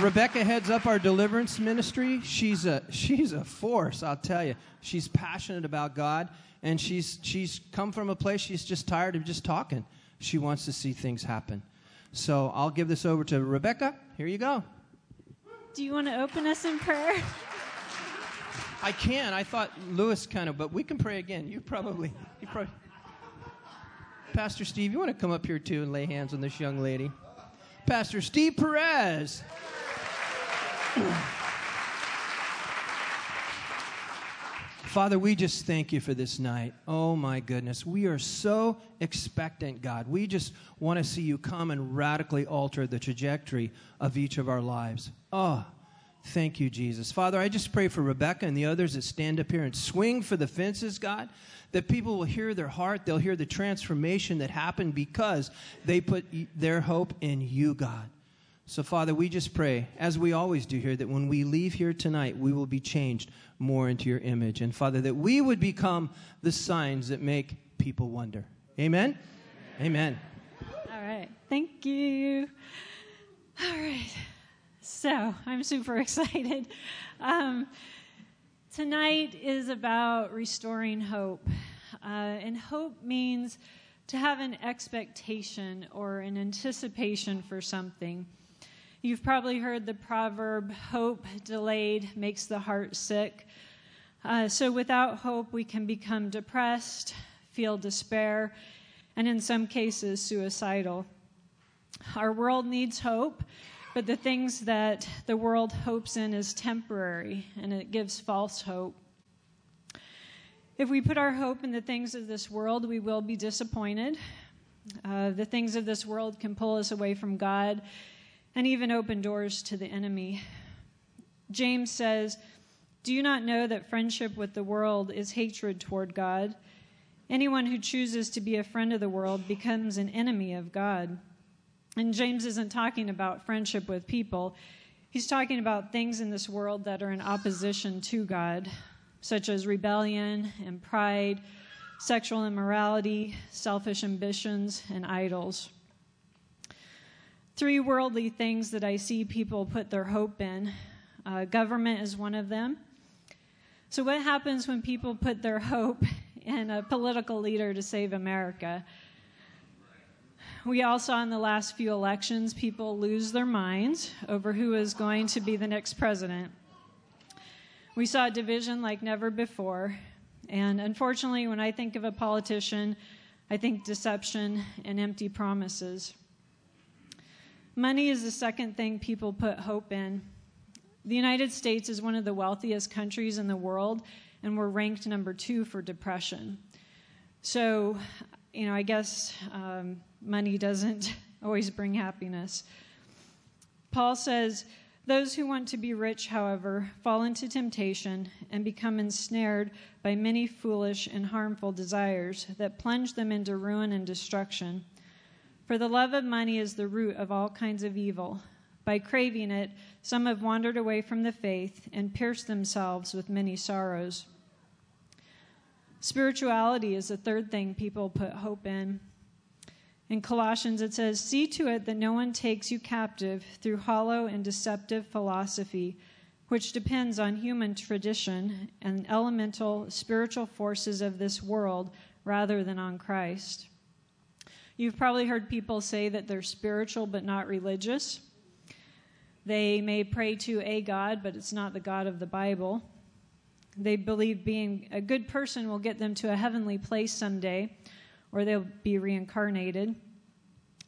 Rebecca heads up our deliverance ministry. She's a she's a force, I'll tell you. She's passionate about God, and she's she's come from a place she's just tired of just talking. She wants to see things happen. So I'll give this over to Rebecca. Here you go. Do you want to open us in prayer? I can. I thought Lewis kind of, but we can pray again. You probably, you probably. Pastor Steve, you want to come up here too and lay hands on this young lady? Pastor Steve Perez. Father, we just thank you for this night. Oh my goodness. We are so expectant, God. We just want to see you come and radically alter the trajectory of each of our lives. Oh, thank you, Jesus. Father, I just pray for Rebecca and the others that stand up here and swing for the fences, God, that people will hear their heart. They'll hear the transformation that happened because they put their hope in you, God. So, Father, we just pray, as we always do here, that when we leave here tonight, we will be changed more into your image. And, Father, that we would become the signs that make people wonder. Amen? Amen. All right. Thank you. All right. So, I'm super excited. Um, tonight is about restoring hope. Uh, and hope means to have an expectation or an anticipation for something. You've probably heard the proverb, hope delayed makes the heart sick. Uh, so without hope, we can become depressed, feel despair, and in some cases, suicidal. Our world needs hope, but the things that the world hopes in is temporary and it gives false hope. If we put our hope in the things of this world, we will be disappointed. Uh, the things of this world can pull us away from God and even open doors to the enemy. James says, Do you not know that friendship with the world is hatred toward God? Anyone who chooses to be a friend of the world becomes an enemy of God. And James isn't talking about friendship with people, he's talking about things in this world that are in opposition to God, such as rebellion and pride, sexual immorality, selfish ambitions, and idols three worldly things that I see people put their hope in. Uh, government is one of them. So, what happens when people put their hope in a political leader to save America? We all saw in the last few elections people lose their minds over who is going to be the next president. We saw division like never before. And unfortunately, when I think of a politician, I think deception and empty promises. Money is the second thing people put hope in. The United States is one of the wealthiest countries in the world, and we're ranked number two for depression. So, you know, I guess um, money doesn't always bring happiness. Paul says, Those who want to be rich, however, fall into temptation and become ensnared by many foolish and harmful desires that plunge them into ruin and destruction. For the love of money is the root of all kinds of evil. By craving it, some have wandered away from the faith and pierced themselves with many sorrows. Spirituality is the third thing people put hope in. In Colossians, it says, See to it that no one takes you captive through hollow and deceptive philosophy, which depends on human tradition and elemental spiritual forces of this world rather than on Christ. You've probably heard people say that they're spiritual but not religious. They may pray to a God, but it's not the God of the Bible. They believe being a good person will get them to a heavenly place someday, or they'll be reincarnated.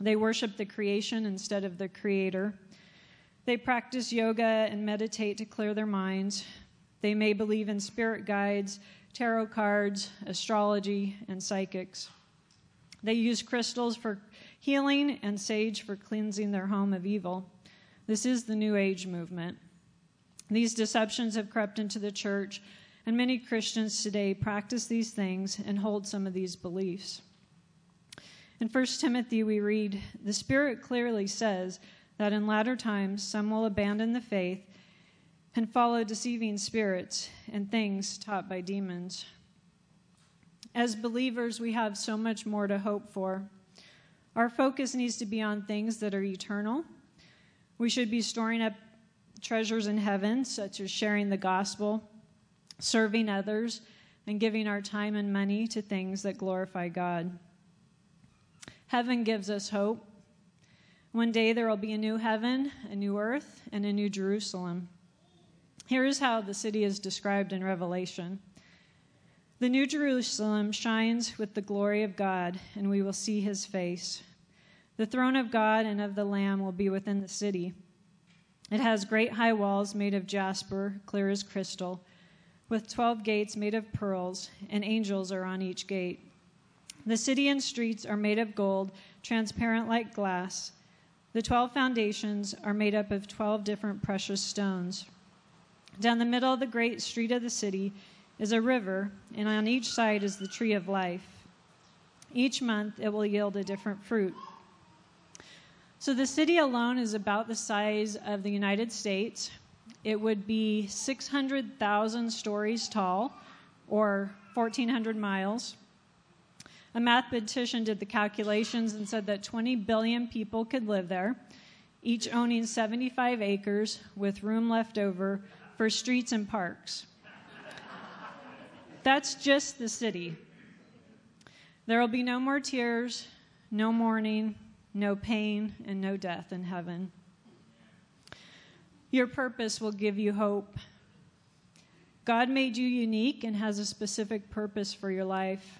They worship the creation instead of the creator. They practice yoga and meditate to clear their minds. They may believe in spirit guides, tarot cards, astrology, and psychics. They use crystals for healing and sage for cleansing their home of evil. This is the New Age movement. These deceptions have crept into the church, and many Christians today practice these things and hold some of these beliefs. In 1 Timothy, we read The Spirit clearly says that in latter times some will abandon the faith and follow deceiving spirits and things taught by demons. As believers, we have so much more to hope for. Our focus needs to be on things that are eternal. We should be storing up treasures in heaven, such as sharing the gospel, serving others, and giving our time and money to things that glorify God. Heaven gives us hope. One day there will be a new heaven, a new earth, and a new Jerusalem. Here is how the city is described in Revelation. The New Jerusalem shines with the glory of God, and we will see his face. The throne of God and of the Lamb will be within the city. It has great high walls made of jasper, clear as crystal, with 12 gates made of pearls, and angels are on each gate. The city and streets are made of gold, transparent like glass. The 12 foundations are made up of 12 different precious stones. Down the middle of the great street of the city is a river, and on each side is the tree of life. Each month it will yield a different fruit. So the city alone is about the size of the United States. It would be 600,000 stories tall, or 1,400 miles. A mathematician did the calculations and said that 20 billion people could live there, each owning 75 acres with room left over for streets and parks. That's just the city. There will be no more tears, no mourning, no pain, and no death in heaven. Your purpose will give you hope. God made you unique and has a specific purpose for your life.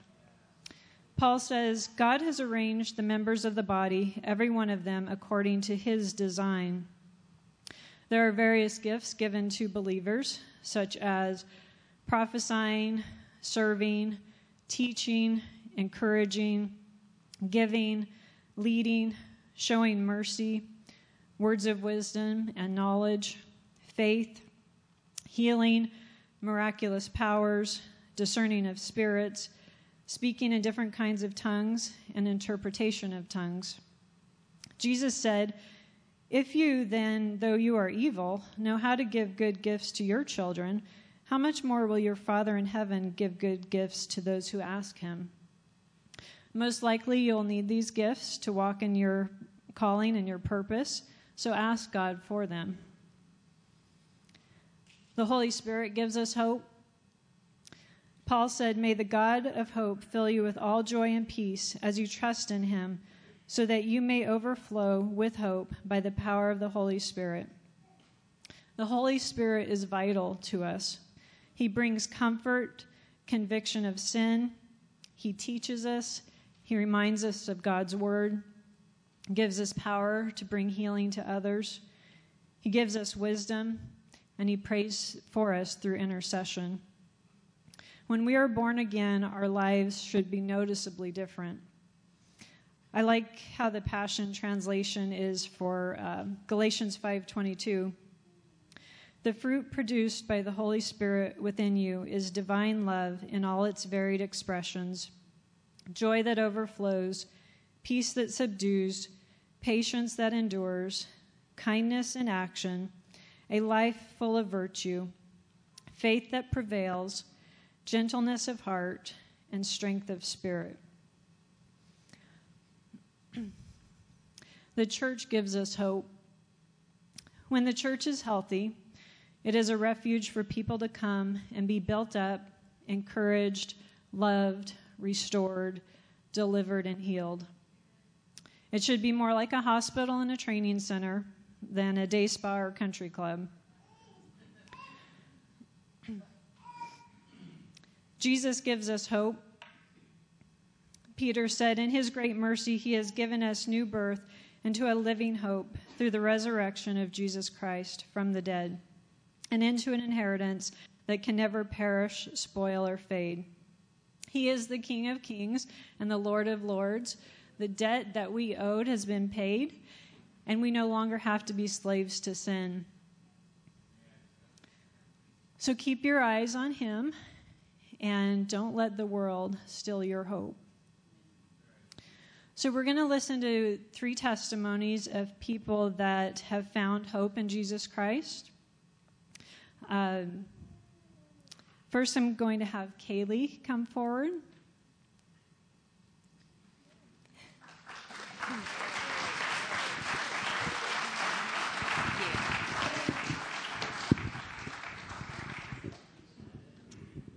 Paul says, God has arranged the members of the body, every one of them, according to his design. There are various gifts given to believers, such as prophesying, serving, teaching, encouraging, giving, leading, showing mercy, words of wisdom and knowledge, faith, healing, miraculous powers, discerning of spirits, speaking in different kinds of tongues, and interpretation of tongues. Jesus said, If you then, though you are evil, know how to give good gifts to your children, how much more will your Father in heaven give good gifts to those who ask him? Most likely, you'll need these gifts to walk in your calling and your purpose, so ask God for them. The Holy Spirit gives us hope. Paul said, May the God of hope fill you with all joy and peace as you trust in him, so that you may overflow with hope by the power of the Holy Spirit. The Holy Spirit is vital to us. He brings comfort, conviction of sin. He teaches us. He reminds us of God's word, gives us power to bring healing to others. He gives us wisdom, and He prays for us through intercession. When we are born again, our lives should be noticeably different. I like how the Passion Translation is for uh, Galatians 5:22. The fruit produced by the Holy Spirit within you is divine love in all its varied expressions joy that overflows, peace that subdues, patience that endures, kindness in action, a life full of virtue, faith that prevails, gentleness of heart, and strength of spirit. the church gives us hope. When the church is healthy, it is a refuge for people to come and be built up, encouraged, loved, restored, delivered, and healed. It should be more like a hospital and a training center than a day spa or country club. Jesus gives us hope. Peter said, In his great mercy, he has given us new birth into a living hope through the resurrection of Jesus Christ from the dead and into an inheritance that can never perish, spoil, or fade. He is the King of kings and the Lord of lords. The debt that we owed has been paid, and we no longer have to be slaves to sin. So keep your eyes on Him and don't let the world steal your hope. So, we're going to listen to three testimonies of people that have found hope in Jesus Christ. Um, first, I'm going to have Kaylee come forward.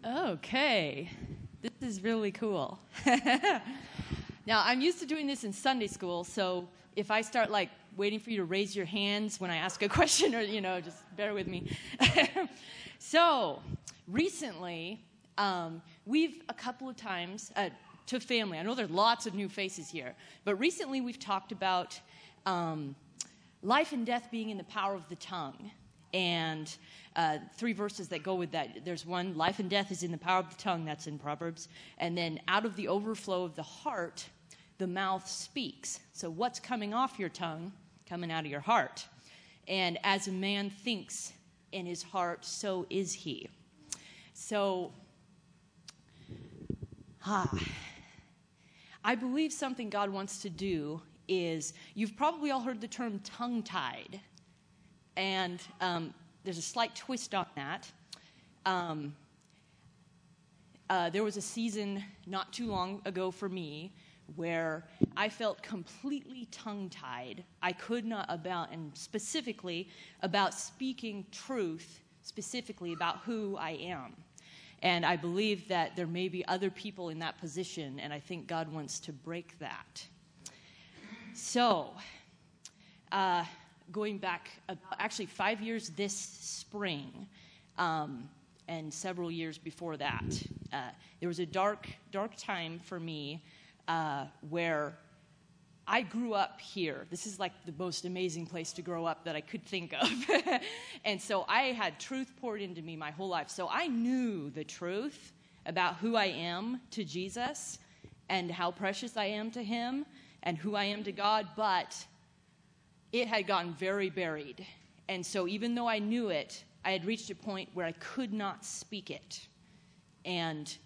Okay, this is really cool. now, I'm used to doing this in Sunday school, so if I start like waiting for you to raise your hands when I ask a question, or you know, just bear with me. so, recently, um, we've a couple of times uh, to family. I know there's lots of new faces here, but recently we've talked about um, life and death being in the power of the tongue and uh, three verses that go with that. There's one, life and death is in the power of the tongue, that's in Proverbs. And then out of the overflow of the heart, the mouth speaks. So what's coming off your tongue? Coming out of your heart. And as a man thinks in his heart, so is he. So, ah, I believe something God wants to do is you've probably all heard the term tongue tied and um, there's a slight twist on that. Um, uh, there was a season not too long ago for me where I felt completely tongue tied. I could not about, and specifically about speaking truth, specifically about who I am. And I believe that there may be other people in that position, and I think God wants to break that. So, uh, going back actually five years this spring, um, and several years before that. Uh, there was a dark, dark time for me uh, Uh, where I grew up here. This is like the most amazing place to grow up that I could think of. and so I had truth poured into me my whole life. So I knew the truth about who I am to Jesus and how precious I am to Him and who I am to God, but it had gotten very buried. And so, even though I knew it, I had reached a point where I could not speak it. And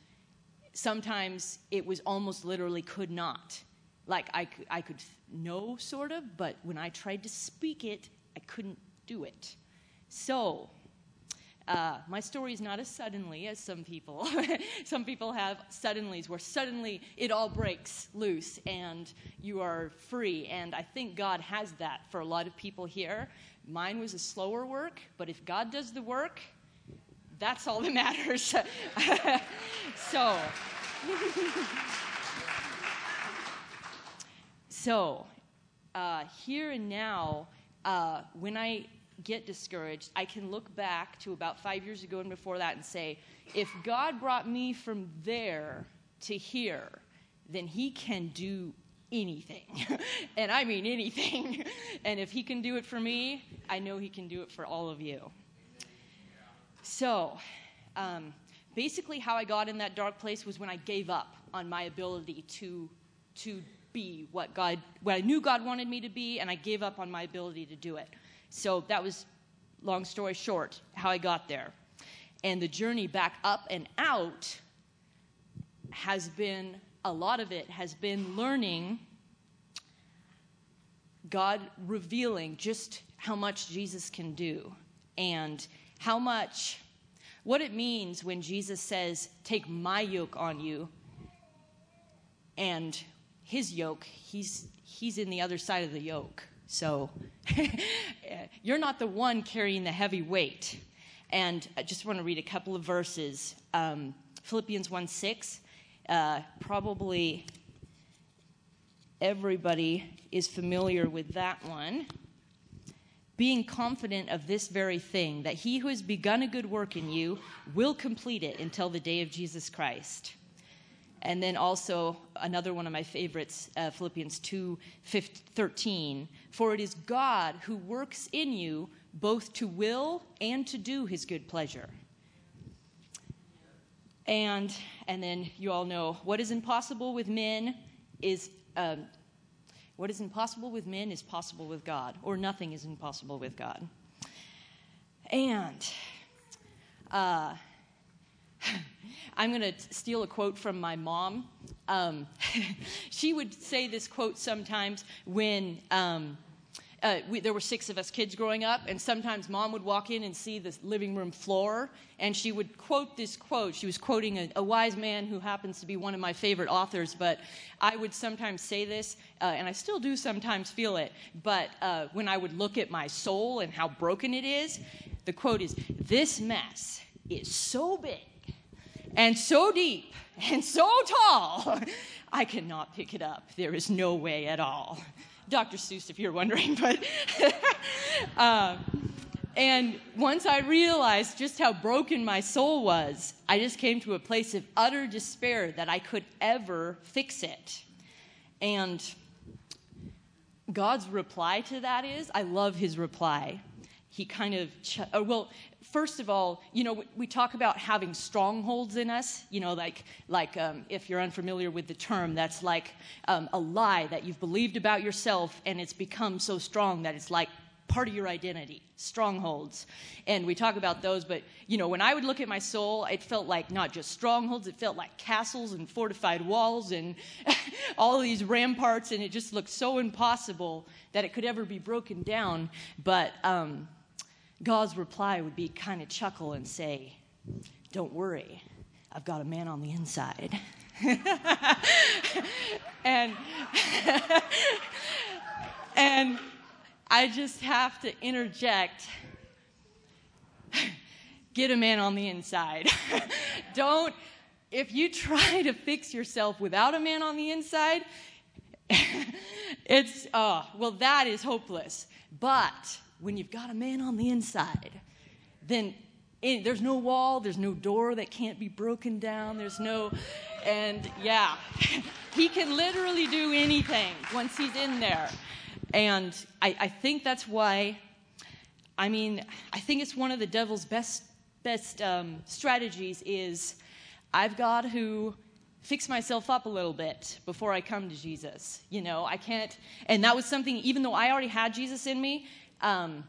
sometimes it was almost literally could not. Like I, I could know, sort of, but when I tried to speak it, I couldn't do it. So, uh, my story is not as suddenly as some people. some people have suddenlies where suddenly it all breaks loose and you are free. And I think God has that for a lot of people here. Mine was a slower work, but if God does the work, that's all that matters. so, so uh, here and now, uh, when I get discouraged, I can look back to about five years ago and before that and say, if God brought me from there to here, then He can do anything. and I mean anything. and if He can do it for me, I know He can do it for all of you. So, um, basically, how I got in that dark place was when I gave up on my ability to, to be what God, what I knew God wanted me to be, and I gave up on my ability to do it. So that was, long story short, how I got there. And the journey back up and out has been, a lot of it has been learning God revealing just how much Jesus can do and how much, what it means when Jesus says, Take my yoke on you, and his yoke, he's, he's in the other side of the yoke. So you're not the one carrying the heavy weight. And I just want to read a couple of verses. Um, Philippians 1 6, uh, probably everybody is familiar with that one. Being confident of this very thing, that he who has begun a good work in you will complete it until the day of Jesus Christ. And then also another one of my favorites, uh, Philippians 2 13. For it is God who works in you both to will and to do his good pleasure. And, and then you all know what is impossible with men is. Um, what is impossible with men is possible with God, or nothing is impossible with God. And uh, I'm going to steal a quote from my mom. Um, she would say this quote sometimes when um, uh, we, there were six of us kids growing up, and sometimes mom would walk in and see the living room floor, and she would quote this quote. She was quoting a, a wise man who happens to be one of my favorite authors, but I would sometimes say this, uh, and I still do sometimes feel it, but uh, when I would look at my soul and how broken it is, the quote is This mess is so big and so deep and so tall, I cannot pick it up. There is no way at all. Dr. Seuss, if you're wondering, but. uh, and once I realized just how broken my soul was, I just came to a place of utter despair that I could ever fix it. And God's reply to that is I love his reply. He kind of, ch- well, first of all, you know, we talk about having strongholds in us. You know, like, like um, if you're unfamiliar with the term, that's like um, a lie that you've believed about yourself and it's become so strong that it's like part of your identity, strongholds. And we talk about those, but you know, when I would look at my soul, it felt like not just strongholds, it felt like castles and fortified walls and all these ramparts, and it just looked so impossible that it could ever be broken down. But um, God's reply would be kind of chuckle and say, Don't worry, I've got a man on the inside. and and I just have to interject get a man on the inside. Don't, if you try to fix yourself without a man on the inside, it's, oh, well, that is hopeless. But when you've got a man on the inside, then there's no wall, there's no door that can't be broken down, there's no, and yeah, he can literally do anything once he's in there. And I, I think that's why, I mean, I think it's one of the devil's best, best um, strategies is I've got to fix myself up a little bit before I come to Jesus. You know, I can't, and that was something, even though I already had Jesus in me, um,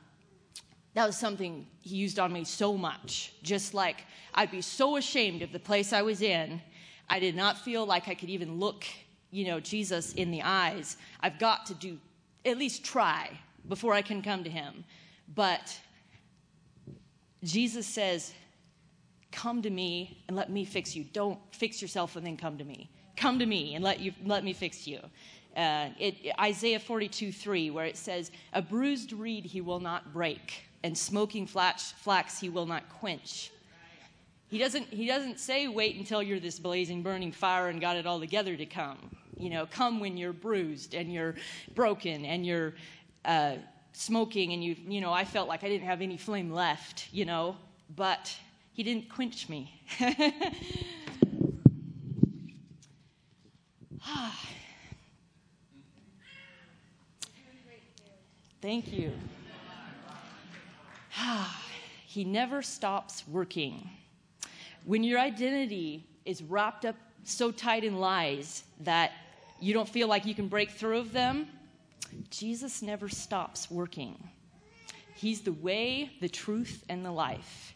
that was something he used on me so much. Just like I'd be so ashamed of the place I was in, I did not feel like I could even look, you know, Jesus in the eyes. I've got to do at least try before I can come to him. But Jesus says, Come to me and let me fix you. Don't fix yourself and then come to me. Come to me and let, you, let me fix you. Uh, it, Isaiah 42 3, where it says, A bruised reed he will not break, and smoking flax, flax he will not quench. He doesn't, he doesn't say, Wait until you're this blazing, burning fire and got it all together to come. You know, come when you're bruised and you're broken and you're uh, smoking and you, you know, I felt like I didn't have any flame left, you know, but he didn't quench me. Thank you. he never stops working. When your identity is wrapped up so tight in lies that you don't feel like you can break through of them, Jesus never stops working. He's the way, the truth, and the life.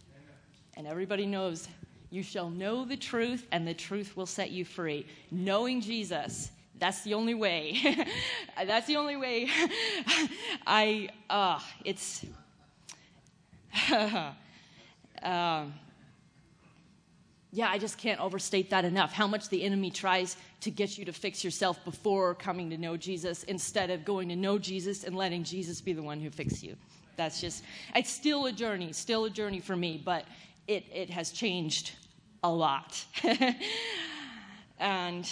And everybody knows you shall know the truth, and the truth will set you free. Knowing Jesus, that's the only way. that's the only way. I, uh, it's. um, yeah, I just can't overstate that enough. How much the enemy tries to get you to fix yourself before coming to know Jesus instead of going to know Jesus and letting Jesus be the one who fixes you. That's just, it's still a journey, still a journey for me, but it, it has changed a lot. and,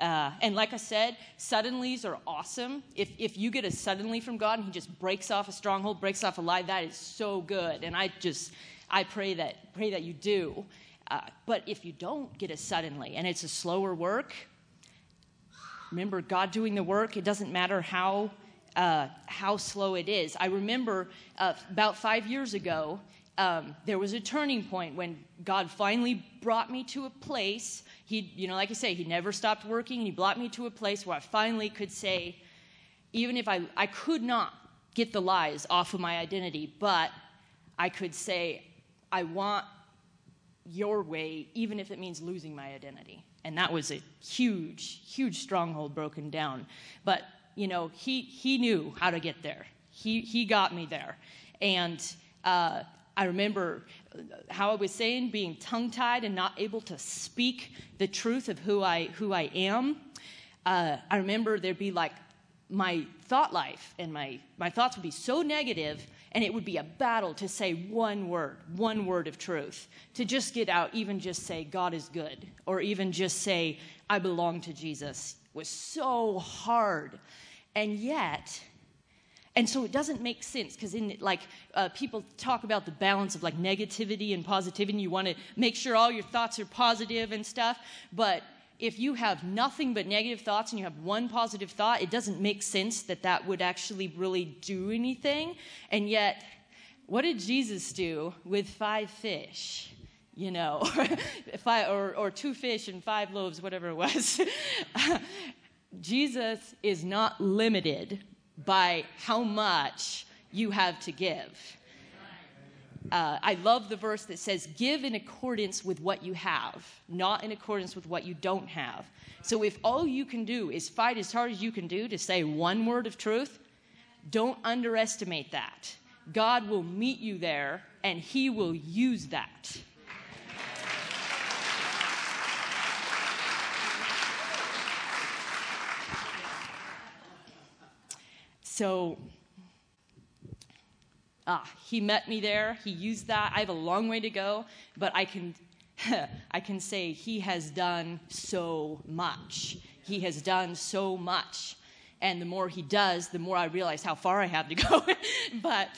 uh, and like I said, suddenlies are awesome. If, if you get a suddenly from God and He just breaks off a stronghold, breaks off a lie, that is so good. And I just, I pray that, pray that you do. Uh, but if you don't get a suddenly and it's a slower work, remember God doing the work. It doesn't matter how uh, how slow it is. I remember uh, about five years ago, um, there was a turning point when God finally brought me to a place. He, you know, like I say, He never stopped working. and He brought me to a place where I finally could say, even if I, I could not get the lies off of my identity, but I could say, I want your way, even if it means losing my identity. And that was a huge, huge stronghold broken down. But, you know, he, he knew how to get there. He, he got me there. And uh, I remember how I was saying, being tongue tied and not able to speak the truth of who I, who I am. Uh, I remember there'd be like my thought life and my, my thoughts would be so negative and it would be a battle to say one word one word of truth to just get out even just say god is good or even just say i belong to jesus was so hard and yet and so it doesn't make sense because in like uh, people talk about the balance of like negativity and positivity and you want to make sure all your thoughts are positive and stuff but if you have nothing but negative thoughts and you have one positive thought, it doesn't make sense that that would actually really do anything. And yet, what did Jesus do with five fish? You know, five, or, or two fish and five loaves, whatever it was. Jesus is not limited by how much you have to give uh, I love the verse that says, Give in accordance with what you have, not in accordance with what you don't have. So if all you can do is fight as hard as you can do to say one word of truth, don't underestimate that. God will meet you there and He will use that. So, ah, he met me there. He used that. I have a long way to go, but I can, I can say he has done so much. He has done so much. And the more he does, the more I realize how far I have to go. but,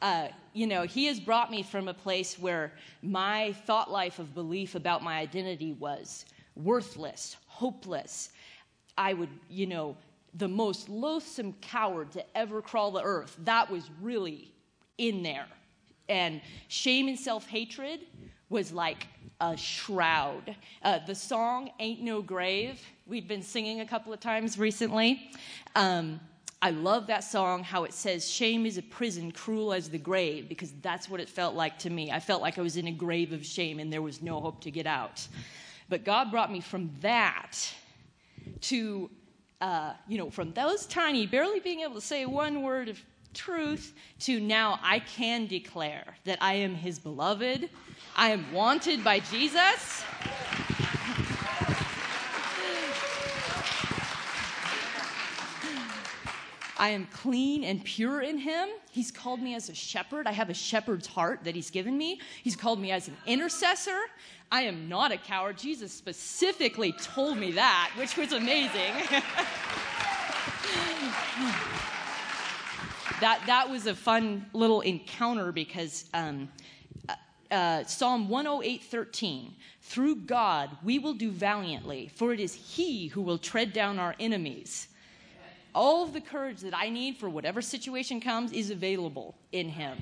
uh, you know, he has brought me from a place where my thought life of belief about my identity was worthless, hopeless. I would, you know, the most loathsome coward to ever crawl the earth. That was really in there. And shame and self hatred was like a shroud. Uh, the song Ain't No Grave, we've been singing a couple of times recently. Um, I love that song, how it says, Shame is a prison, cruel as the grave, because that's what it felt like to me. I felt like I was in a grave of shame and there was no hope to get out. But God brought me from that to, uh, you know, from those tiny, barely being able to say one word of truth to now I can declare that I am his beloved. I am wanted by Jesus. I am clean and pure in him. He's called me as a shepherd. I have a shepherd's heart that he's given me. He's called me as an intercessor. I am not a coward. Jesus specifically told me that, which was amazing. that, that was a fun little encounter because um, uh, uh Psalm 108:13, through God we will do valiantly, for it is He who will tread down our enemies. All of the courage that I need for whatever situation comes is available in Him.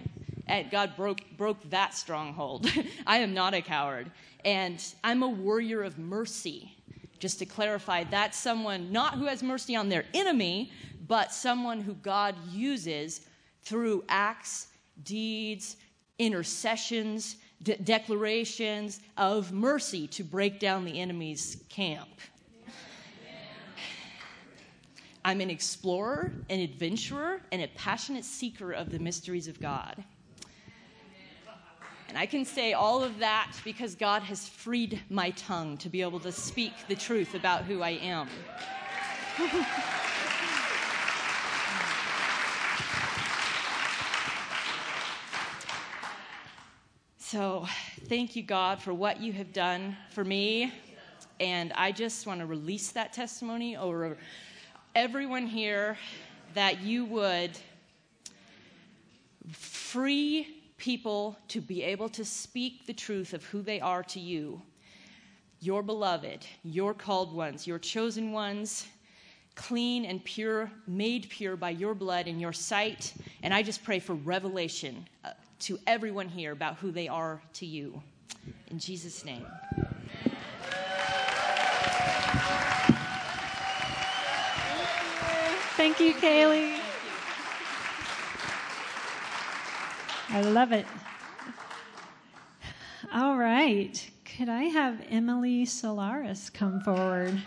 And God broke, broke that stronghold. I am not a coward. And I'm a warrior of mercy. Just to clarify, that's someone not who has mercy on their enemy, but someone who God uses through acts, deeds, intercessions, de- declarations of mercy to break down the enemy's camp. I'm an explorer, an adventurer, and a passionate seeker of the mysteries of God. And I can say all of that because God has freed my tongue to be able to speak the truth about who I am. So, thank you, God, for what you have done for me. And I just want to release that testimony over everyone here that you would free people to be able to speak the truth of who they are to you. Your beloved, your called ones, your chosen ones, clean and pure, made pure by your blood in your sight. And I just pray for revelation uh, to everyone here about who they are to you. In Jesus' name. Thank you, Kaylee. I love it. All right. Could I have Emily Solaris come forward?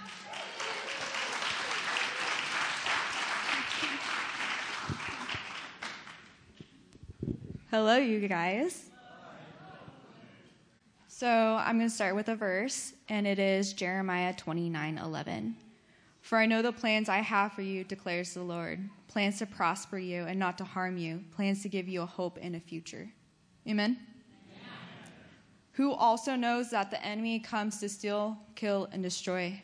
Hello, you guys. So I'm going to start with a verse, and it is Jeremiah 29 11. For I know the plans I have for you, declares the Lord plans to prosper you and not to harm you, plans to give you a hope and a future. Amen? Who also knows that the enemy comes to steal, kill, and destroy.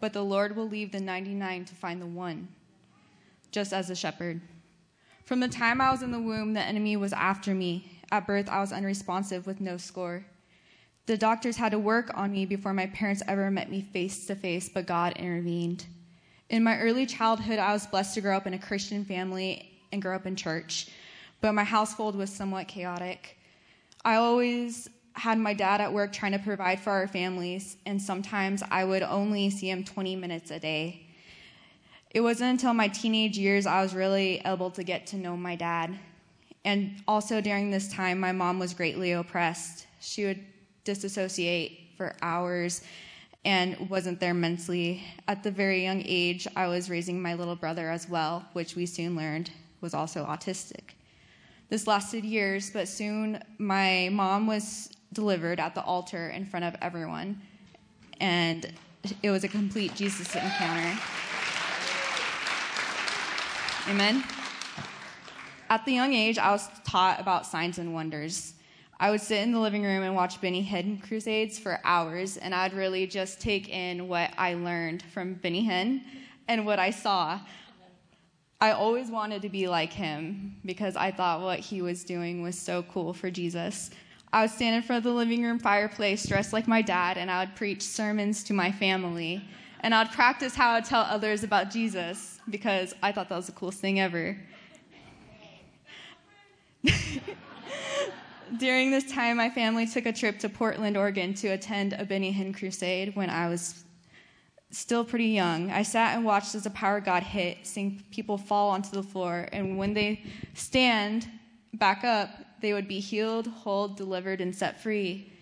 But the Lord will leave the 99 to find the one, just as a shepherd. From the time I was in the womb, the enemy was after me. At birth, I was unresponsive with no score. The doctors had to work on me before my parents ever met me face to face, but God intervened. In my early childhood, I was blessed to grow up in a Christian family and grow up in church, but my household was somewhat chaotic. I always had my dad at work trying to provide for our families, and sometimes I would only see him 20 minutes a day. It wasn't until my teenage years I was really able to get to know my dad. And also during this time, my mom was greatly oppressed. She would disassociate for hours and wasn't there mentally. At the very young age, I was raising my little brother as well, which we soon learned was also autistic. This lasted years, but soon my mom was delivered at the altar in front of everyone, and it was a complete Jesus encounter. Amen. At the young age, I was taught about signs and wonders. I would sit in the living room and watch Benny Hinn crusades for hours, and I'd really just take in what I learned from Benny Hinn and what I saw. I always wanted to be like him because I thought what he was doing was so cool for Jesus. I would stand in front of the living room fireplace dressed like my dad, and I would preach sermons to my family. And I'd practice how to tell others about Jesus because I thought that was the coolest thing ever. During this time, my family took a trip to Portland, Oregon to attend a Benny Hinn crusade when I was still pretty young. I sat and watched as the power God hit, seeing people fall onto the floor, and when they stand back up, they would be healed, whole, delivered, and set free.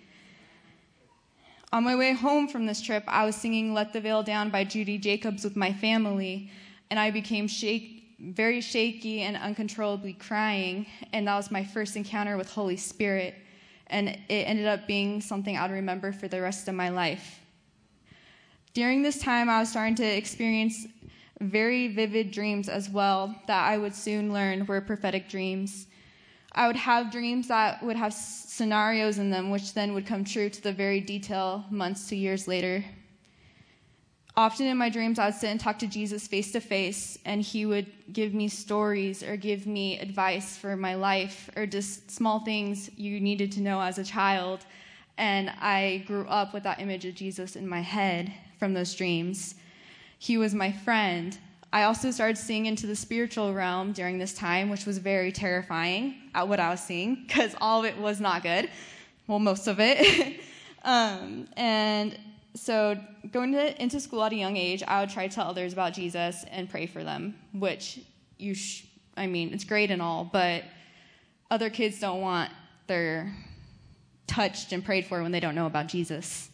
On my way home from this trip, I was singing Let the Veil Down by Judy Jacobs with my family, and I became shake, very shaky and uncontrollably crying, and that was my first encounter with Holy Spirit, and it ended up being something I'd remember for the rest of my life. During this time, I was starting to experience very vivid dreams as well that I would soon learn were prophetic dreams. I would have dreams that would have scenarios in them, which then would come true to the very detail months to years later. Often in my dreams, I would sit and talk to Jesus face to face, and he would give me stories or give me advice for my life or just small things you needed to know as a child. And I grew up with that image of Jesus in my head from those dreams. He was my friend. I also started seeing into the spiritual realm during this time, which was very terrifying at what I was seeing because all of it was not good. Well, most of it. um, and so going to, into school at a young age, I would try to tell others about Jesus and pray for them, which you, sh- I mean, it's great and all, but other kids don't want their touched and prayed for when they don't know about Jesus.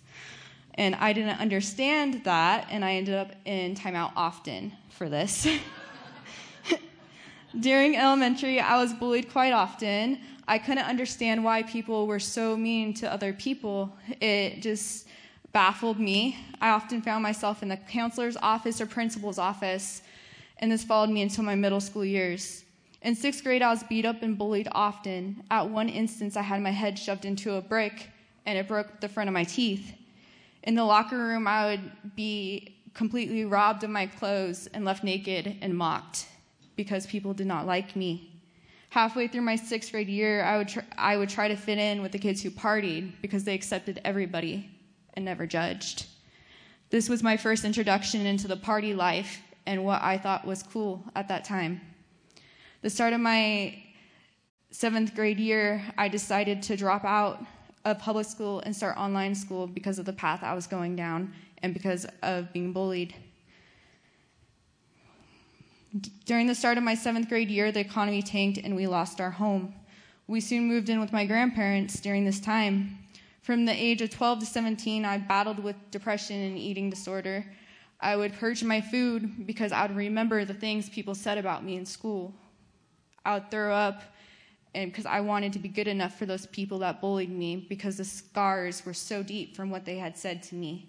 And I didn't understand that, and I ended up in timeout often for this. During elementary, I was bullied quite often. I couldn't understand why people were so mean to other people. It just baffled me. I often found myself in the counselor's office or principal's office, and this followed me until my middle school years. In sixth grade, I was beat up and bullied often. At one instance, I had my head shoved into a brick, and it broke the front of my teeth. In the locker room, I would be completely robbed of my clothes and left naked and mocked because people did not like me. Halfway through my sixth grade year, I would, tr- I would try to fit in with the kids who partied because they accepted everybody and never judged. This was my first introduction into the party life and what I thought was cool at that time. The start of my seventh grade year, I decided to drop out of public school and start online school because of the path I was going down and because of being bullied. During the start of my seventh grade year, the economy tanked and we lost our home. We soon moved in with my grandparents during this time. From the age of 12 to 17, I battled with depression and eating disorder. I would purge my food because I would remember the things people said about me in school. I would throw up because I wanted to be good enough for those people that bullied me because the scars were so deep from what they had said to me.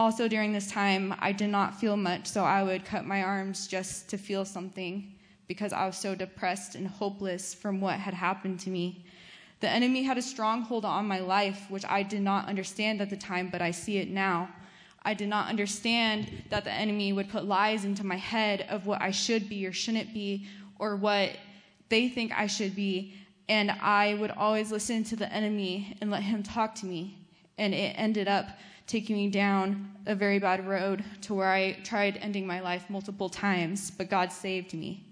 Also, during this time, I did not feel much, so I would cut my arms just to feel something because I was so depressed and hopeless from what had happened to me. The enemy had a stronghold on my life, which I did not understand at the time, but I see it now. I did not understand that the enemy would put lies into my head of what I should be or shouldn't be, or what they think I should be. And I would always listen to the enemy and let him talk to me. And it ended up taking me down a very bad road to where I tried ending my life multiple times, but God saved me.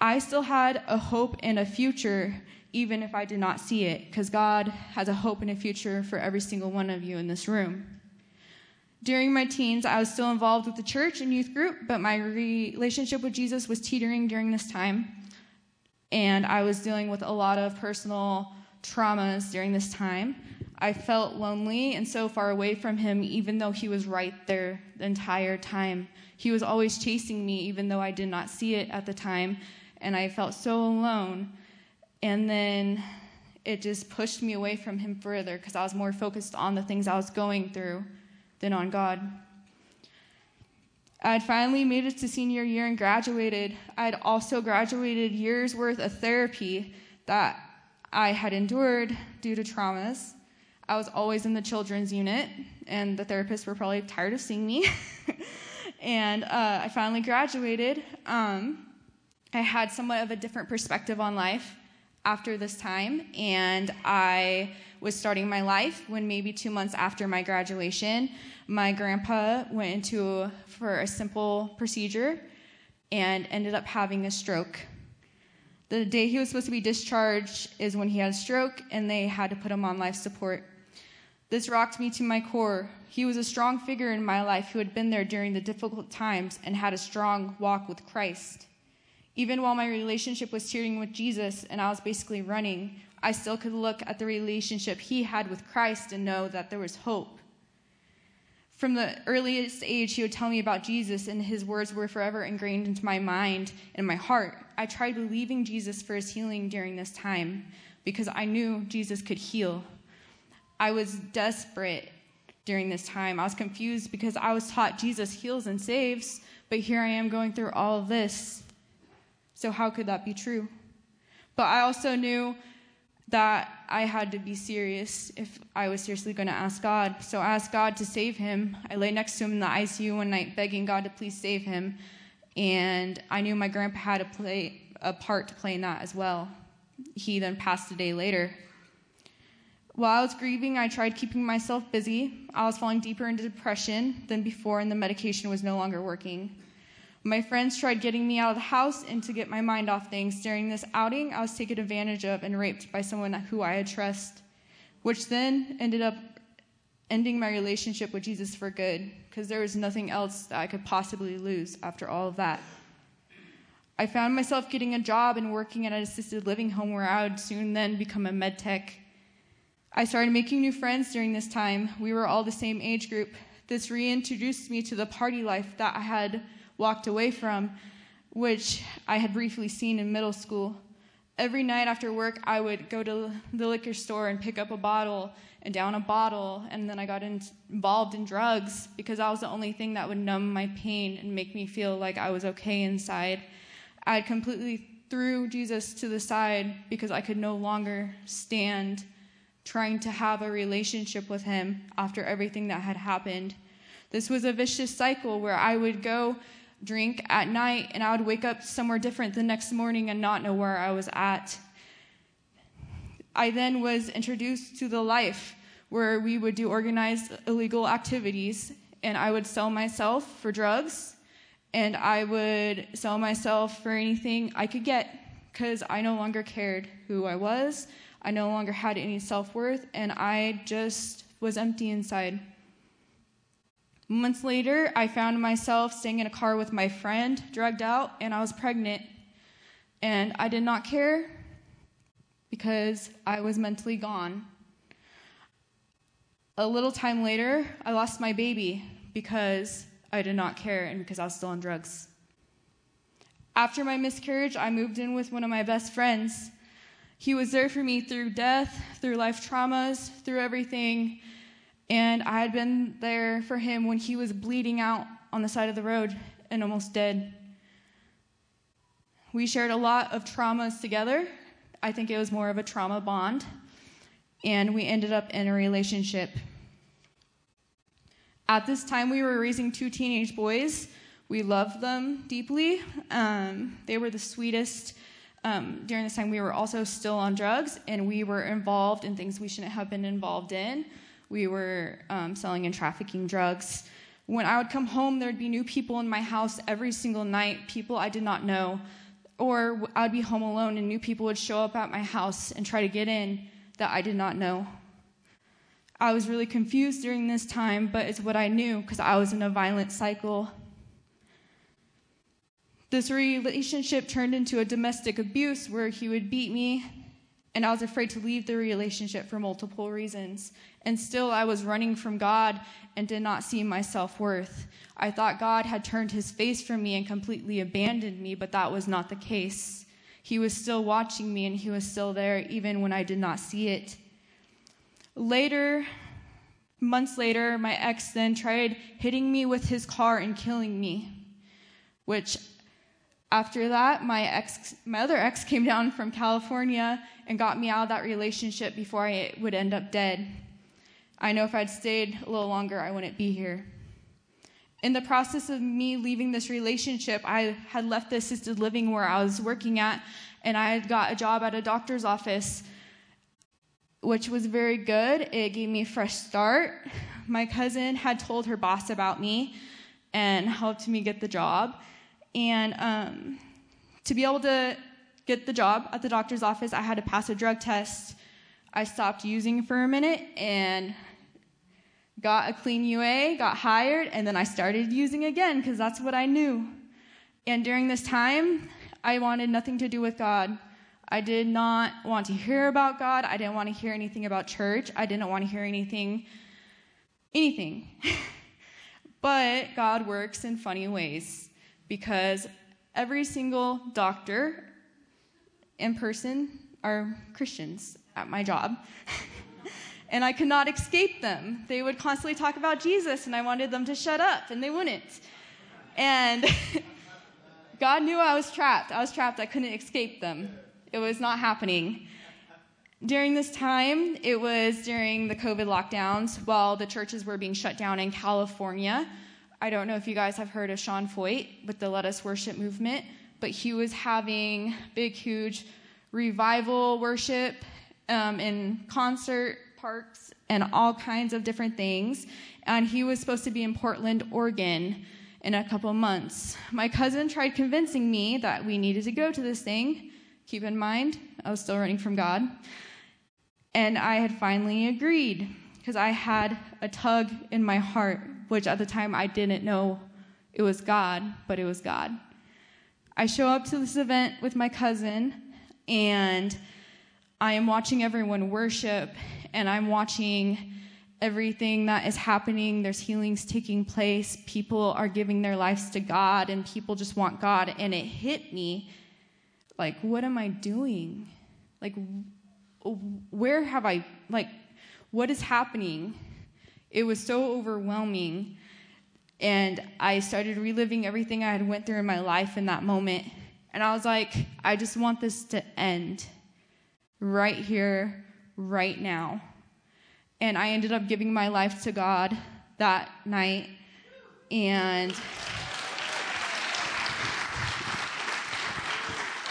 I still had a hope and a future, even if I did not see it, because God has a hope and a future for every single one of you in this room. During my teens, I was still involved with the church and youth group, but my relationship with Jesus was teetering during this time. And I was dealing with a lot of personal traumas during this time. I felt lonely and so far away from him, even though he was right there the entire time. He was always chasing me, even though I did not see it at the time. And I felt so alone. And then it just pushed me away from him further because I was more focused on the things I was going through than on God. I had finally made it to senior year and graduated. I had also graduated years worth of therapy that I had endured due to traumas. I was always in the children's unit, and the therapists were probably tired of seeing me. and uh, I finally graduated. Um, I had somewhat of a different perspective on life after this time, and I was starting my life when maybe two months after my graduation, my grandpa went into for a simple procedure and ended up having a stroke. The day he was supposed to be discharged is when he had a stroke, and they had to put him on life support. This rocked me to my core. He was a strong figure in my life who had been there during the difficult times and had a strong walk with Christ. Even while my relationship was teetering with Jesus and I was basically running, I still could look at the relationship he had with Christ and know that there was hope. From the earliest age, he would tell me about Jesus, and his words were forever ingrained into my mind and my heart. I tried believing Jesus for his healing during this time because I knew Jesus could heal. I was desperate during this time. I was confused because I was taught Jesus heals and saves, but here I am going through all this. So, how could that be true? But I also knew that I had to be serious if I was seriously going to ask God. So I asked God to save him. I lay next to him in the ICU one night, begging God to please save him. And I knew my grandpa had to play a part to play in that as well. He then passed a day later. While I was grieving, I tried keeping myself busy. I was falling deeper into depression than before, and the medication was no longer working. My friends tried getting me out of the house and to get my mind off things. During this outing, I was taken advantage of and raped by someone who I had trust, which then ended up ending my relationship with Jesus for good because there was nothing else that I could possibly lose after all of that. I found myself getting a job and working at an assisted living home where I would soon then become a med tech. I started making new friends during this time. We were all the same age group. This reintroduced me to the party life that I had walked away from, which I had briefly seen in middle school. Every night after work, I would go to the liquor store and pick up a bottle and down a bottle, and then I got in, involved in drugs because that was the only thing that would numb my pain and make me feel like I was okay inside. I completely threw Jesus to the side because I could no longer stand trying to have a relationship with him after everything that had happened. This was a vicious cycle where I would go drink at night, and I would wake up somewhere different the next morning and not know where I was at. I then was introduced to the life where we would do organized illegal activities, and I would sell myself for drugs, and I would sell myself for anything I could get because I no longer cared who I was. I no longer had any self worth, and I just was empty inside. Months later, I found myself staying in a car with my friend, drugged out, and I was pregnant. And I did not care because I was mentally gone. A little time later, I lost my baby because I did not care and because I was still on drugs. After my miscarriage, I moved in with one of my best friends. He was there for me through death, through life traumas, through everything And I had been there for him when he was bleeding out on the side of the road and almost dead. We shared a lot of traumas together. I think it was more of a trauma bond. And we ended up in a relationship. At this time, we were raising two teenage boys. We loved them deeply. Um, they were the sweetest. Um, during this time, we were also still on drugs, and we were involved in things we shouldn't have been involved in. We were um, selling and trafficking drugs. When I would come home, there would be new people in my house every single night, people I did not know. Or I would be home alone, and new people would show up at my house and try to get in that I did not know. I was really confused during this time, but it's what I knew because I was in a violent cycle. This relationship turned into a domestic abuse where he would beat me, and I was afraid to leave the relationship for multiple reasons. And still, I was running from God and did not see my self worth. I thought God had turned his face from me and completely abandoned me, but that was not the case. He was still watching me and he was still there even when I did not see it. Later, months later, my ex then tried hitting me with his car and killing me, which after that, my ex, my other ex came down from California and got me out of that relationship before I would end up dead. I know if I'd stayed a little longer, I wouldn't be here. In the process of me leaving this relationship, I had left the assisted living where I was working at, and I got a job at a doctor's office which was very good. It gave me a fresh start. My cousin had told her boss about me and helped me get the job. And um, to be able to get the job at the doctor's office, I had to pass a drug test. I stopped using for a minute and got a clean UA, got hired, and then I started using again because that's what I knew. And during this time, I wanted nothing to do with God. I did not want to hear about God. I didn't want to hear anything about church. I didn't want to hear anything, anything. but God works in funny ways because every single doctor in person are Christians at my job. and I could not escape them. They would constantly talk about Jesus, and I wanted them to shut up, and they wouldn't. And God knew I was trapped. I was trapped. I couldn't escape them. It was not happening. During this time, it was during the COVID lockdowns while the churches were being shut down in California. I don't know if you guys have heard of Sean Feucht with the Let Us Worship movement, but he was having big, huge revival worship um, in concert parks and all kinds of different things. And he was supposed to be in Portland, Oregon in a couple months. My cousin tried convincing me that we needed to go to this thing Keep in mind, I was still running from God. And I had finally agreed because I had a tug in my heart, which at the time I didn't know it was God, but it was God. I show up to this event with my cousin, and I am watching everyone worship, and I'm watching everything that is happening. There's healings taking place. People are giving their lives to God, and people just want God. And it hit me like, what am I doing? Like, where have I, like, what is happening? It was so overwhelming. And I started reliving everything I had went through in my life in that moment. And I was like, I just want this to end right here, right now. And I ended up giving my life to God that night. And.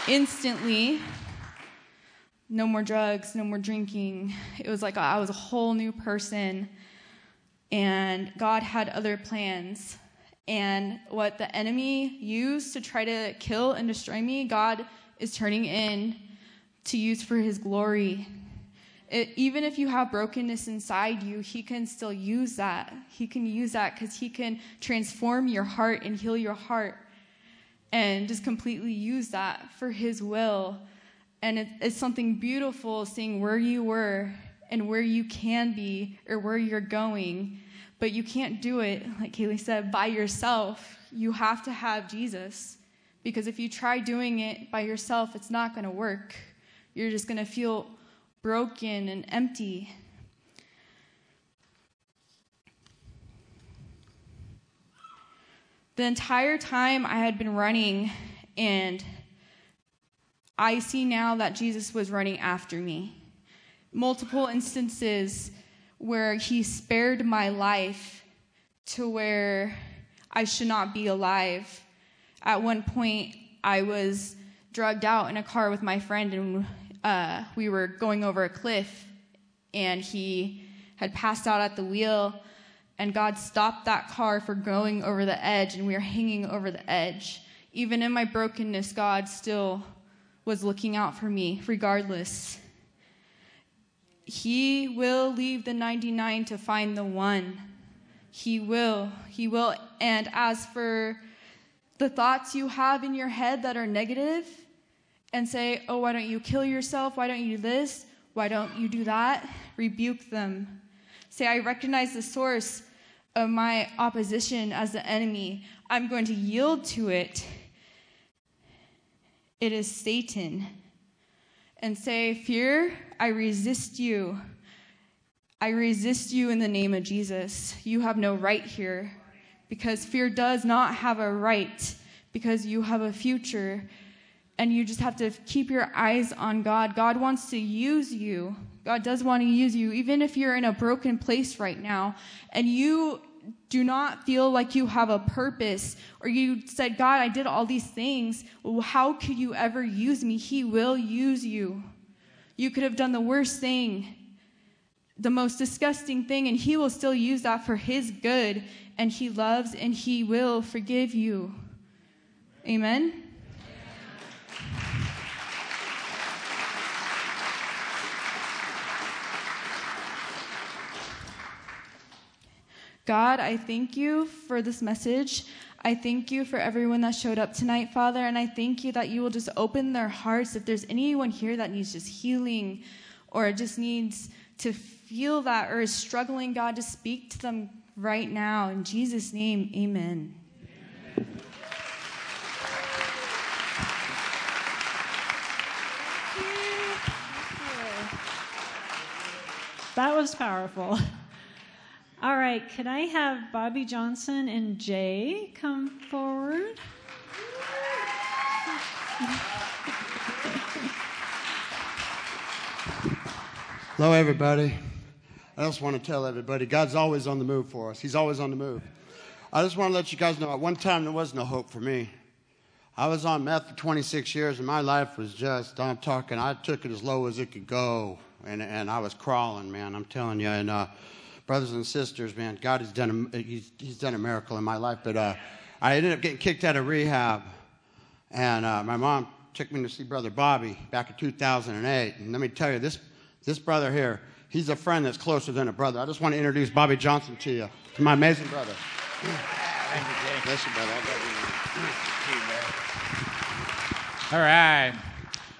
instantly, no more drugs, no more drinking. It was like I was a whole new person. And God had other plans. And what the enemy used to try to kill and destroy me, God is turning in to use for his glory. It, even if you have brokenness inside you, he can still use that. He can use that because he can transform your heart and heal your heart and just completely use that for His will. And it, it's something beautiful seeing where you were and where you can be or where you're going. But you can't do it, like Kaylee said, by yourself. You have to have Jesus. Because if you try doing it by yourself, it's not going to work. You're just going to feel broken and empty. The entire time I had been running, and I see now that Jesus was running after me. Multiple instances where he spared my life to where I should not be alive. At one point, I was drugged out in a car with my friend, and uh, we were going over a cliff, and he had passed out at the wheel and God stopped that car for going over the edge, and we were hanging over the edge. Even in my brokenness, God still was looking out for me, regardless. He will leave the 99 to find the one. He will. He will. And as for the thoughts you have in your head that are negative, and say, oh, why don't you kill yourself? Why don't you do this? Why don't you do that? Rebuke them Say, I recognize the source of my opposition as the enemy. I'm going to yield to it. It is Satan. And say, Fear, I resist you. I resist you in the name of Jesus. You have no right here because fear does not have a right because you have a future and you just have to keep your eyes on God. God wants to use you. God does want to use you, even if you're in a broken place right now and you do not feel like you have a purpose or you said, God, I did all these things. How could you ever use me? He will use you. You could have done the worst thing, the most disgusting thing, and He will still use that for His good. And He loves and He will forgive you. Amen. God, I thank you for this message. I thank you for everyone that showed up tonight, Father, and I thank you that you will just open their hearts. If there's anyone here that needs just healing or just needs to feel that or is struggling, God, to speak to them right now. In Jesus' name, amen. That was powerful. All right, could I have Bobby Johnson and Jay come forward? Hello, everybody. I just want to tell everybody God's always on the move for us. He's always on the move. I just want to let you guys know at one time there was no hope for me. I was on meth for 26 years and my life was just, I'm talking, I took it as low as it could go. And, and I was crawling, man, I'm telling you. And uh, brothers and sisters, man, God has done a, he's, he's done a miracle in my life. But uh, I ended up getting kicked out of rehab, and uh, my mom took me to see Brother Bobby back in 2008. And let me tell you, this this brother here, he's a friend that's closer than a brother. I just want to introduce Bobby Johnson to you, to my amazing brother. Thank you, Jay. Bless you, brother. All right.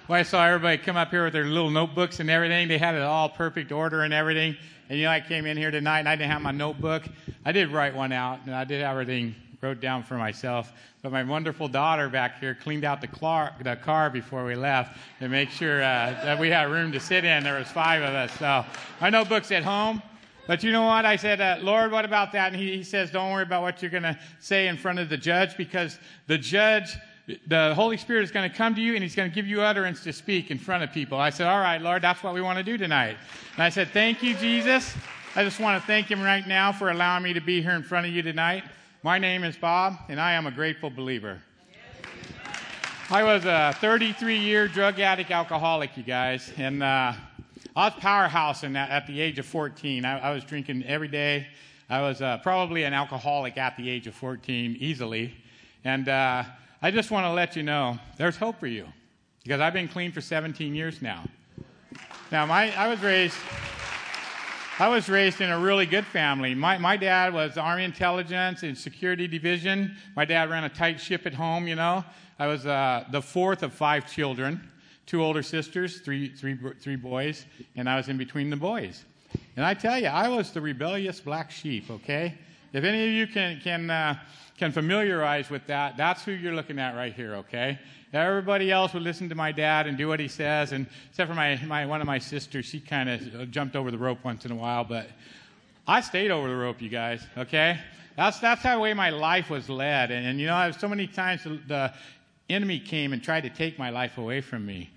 Well, I saw everybody come up here with their little notebooks and everything. They had it all perfect order and everything. And you know, I came in here tonight and I didn't have my notebook. I did write one out and I did everything wrote down for myself. But my wonderful daughter back here cleaned out the, car, the car before we left to make sure uh, that we had room to sit in. There was five of us. So my notebook's at home. But you know what? I said, uh, Lord, what about that? And he, he says, don't worry about what you're going to say in front of the judge because the judge the Holy Spirit is going to come to you and He's going to give you utterance to speak in front of people. I said, All right, Lord, that's what we want to do tonight. And I said, Thank you, Jesus. I just want to thank Him right now for allowing me to be here in front of you tonight. My name is Bob, and I am a grateful believer. I was a 33 year drug addict alcoholic, you guys, and uh, I was powerhousing at, at the age of 14. I, I, was drinking every day. I was uh, probably an alcoholic at the age of 14, easily. And uh, I just want to let you know there's hope for you because I've been clean for 17 years now. Now, my, I was raised. I was raised in a really good family. My, my dad was Army Intelligence and Security Division. My dad ran a tight ship at home, you know. I was uh, the fourth of five children, two older sisters, three, three, three boys, and I was in between the boys. And I tell you, I was the rebellious black sheep, okay? If any of you can, can uh, can familiarize with that, that's who you're looking at right here, okay? Everybody else would listen to my dad and do what he says, and except for my, my one of my sisters, she kind of jumped over the rope once in a while, but I stayed over the rope, you guys, okay? That's, that's how the way my life was led. And, and you know, so many times the, the, enemy came and tried to take my life away from me.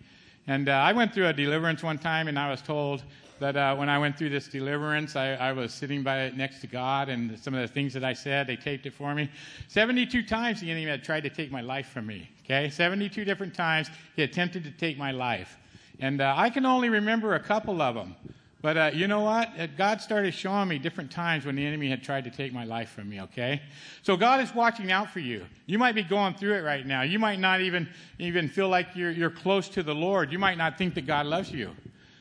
And uh, I went through a deliverance one time, and I was told that uh, when I went through this deliverance, I, I, was sitting by it next to God, and some of the things that I said, they taped it for me. 72 times the enemy had tried to take my life from me. Okay, 72 different times he attempted to take my life, and uh, I can only remember a couple of them. But uh, you know what? Uh, God started showing me different times when the enemy had tried to take my life from me, okay? So God is watching out for you. You might be going through it right now. You might not even, even feel like you're, you're close to the Lord. You might not think that God loves you,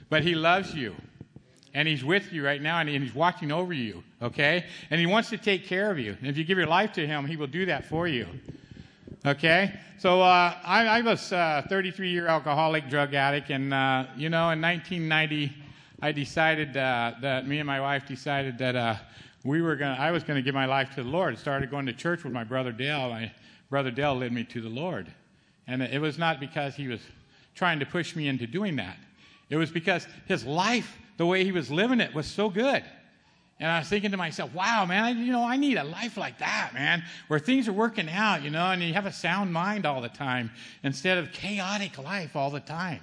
but He loves you. And He's with you right now, and He's watching over you, okay? And He wants to take care of you. And if you give your life to Him, He will do that for you. Okay, so uh, I, I, was a 33 year alcoholic, drug addict, and uh, you know, in 1990, I decided uh, that me and my wife decided that uh, we were going I was going to give my life to the Lord. Started going to church with my brother Dale. My brother Dale led me to the Lord. And it was not because he was trying to push me into doing that. It was because his life, the way he was living it, was so good. And I was thinking to myself, wow, man, I, you know, I need a life like that, man, where things are working out, you know, and you have a sound mind all the time instead of chaotic life all the time.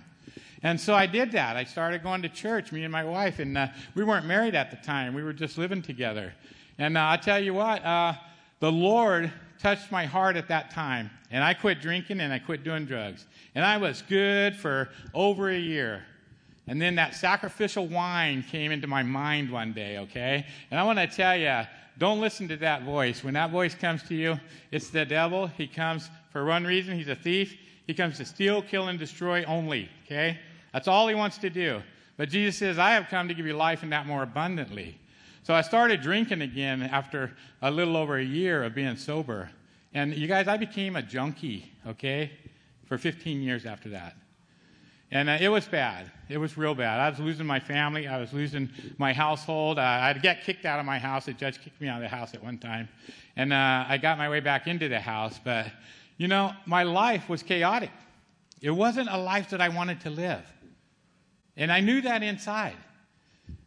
And so I did that. I started going to church, me and my wife, and uh, we weren't married at the time. We were just living together. And uh, I tell you what, uh, the Lord touched my heart at that time, and I quit drinking and I quit doing drugs. And I was good for over a year. And then that sacrificial wine came into my mind one day, okay? And I want to tell you, don't listen to that voice. When that voice comes to you, it's the devil. He comes for one reason he's a thief. He comes to steal, kill, and destroy only, okay? That's all he wants to do. But Jesus says, I have come to give you life and that more abundantly. So I started drinking again after a little over a year of being sober. And you guys, I became a junkie, okay, for 15 years after that. And uh, it was bad. It was real bad. I was losing my family. I was losing my household. Uh, I'd get kicked out of my house. The judge kicked me out of the house at one time. And uh, I got my way back into the house. But, you know, my life was chaotic. It wasn't a life that I wanted to live. And I knew that inside.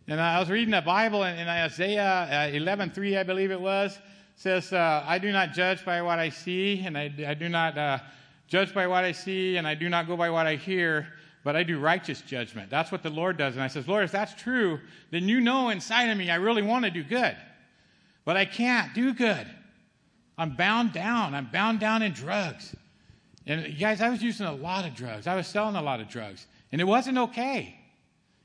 And I was reading the Bible in, in Isaiah 11:3, uh, I believe it was, says, uh, "I do not judge by what I see, and I, I do not uh, judge by what I see, and I do not go by what I hear, but I do righteous judgment." That's what the Lord does. And I says, "Lord, if that's true, then you know inside of me I really want to do good, but I can't do good. I'm bound down. I'm bound down in drugs." And guys, I was using a lot of drugs. I was selling a lot of drugs. And it wasn't okay.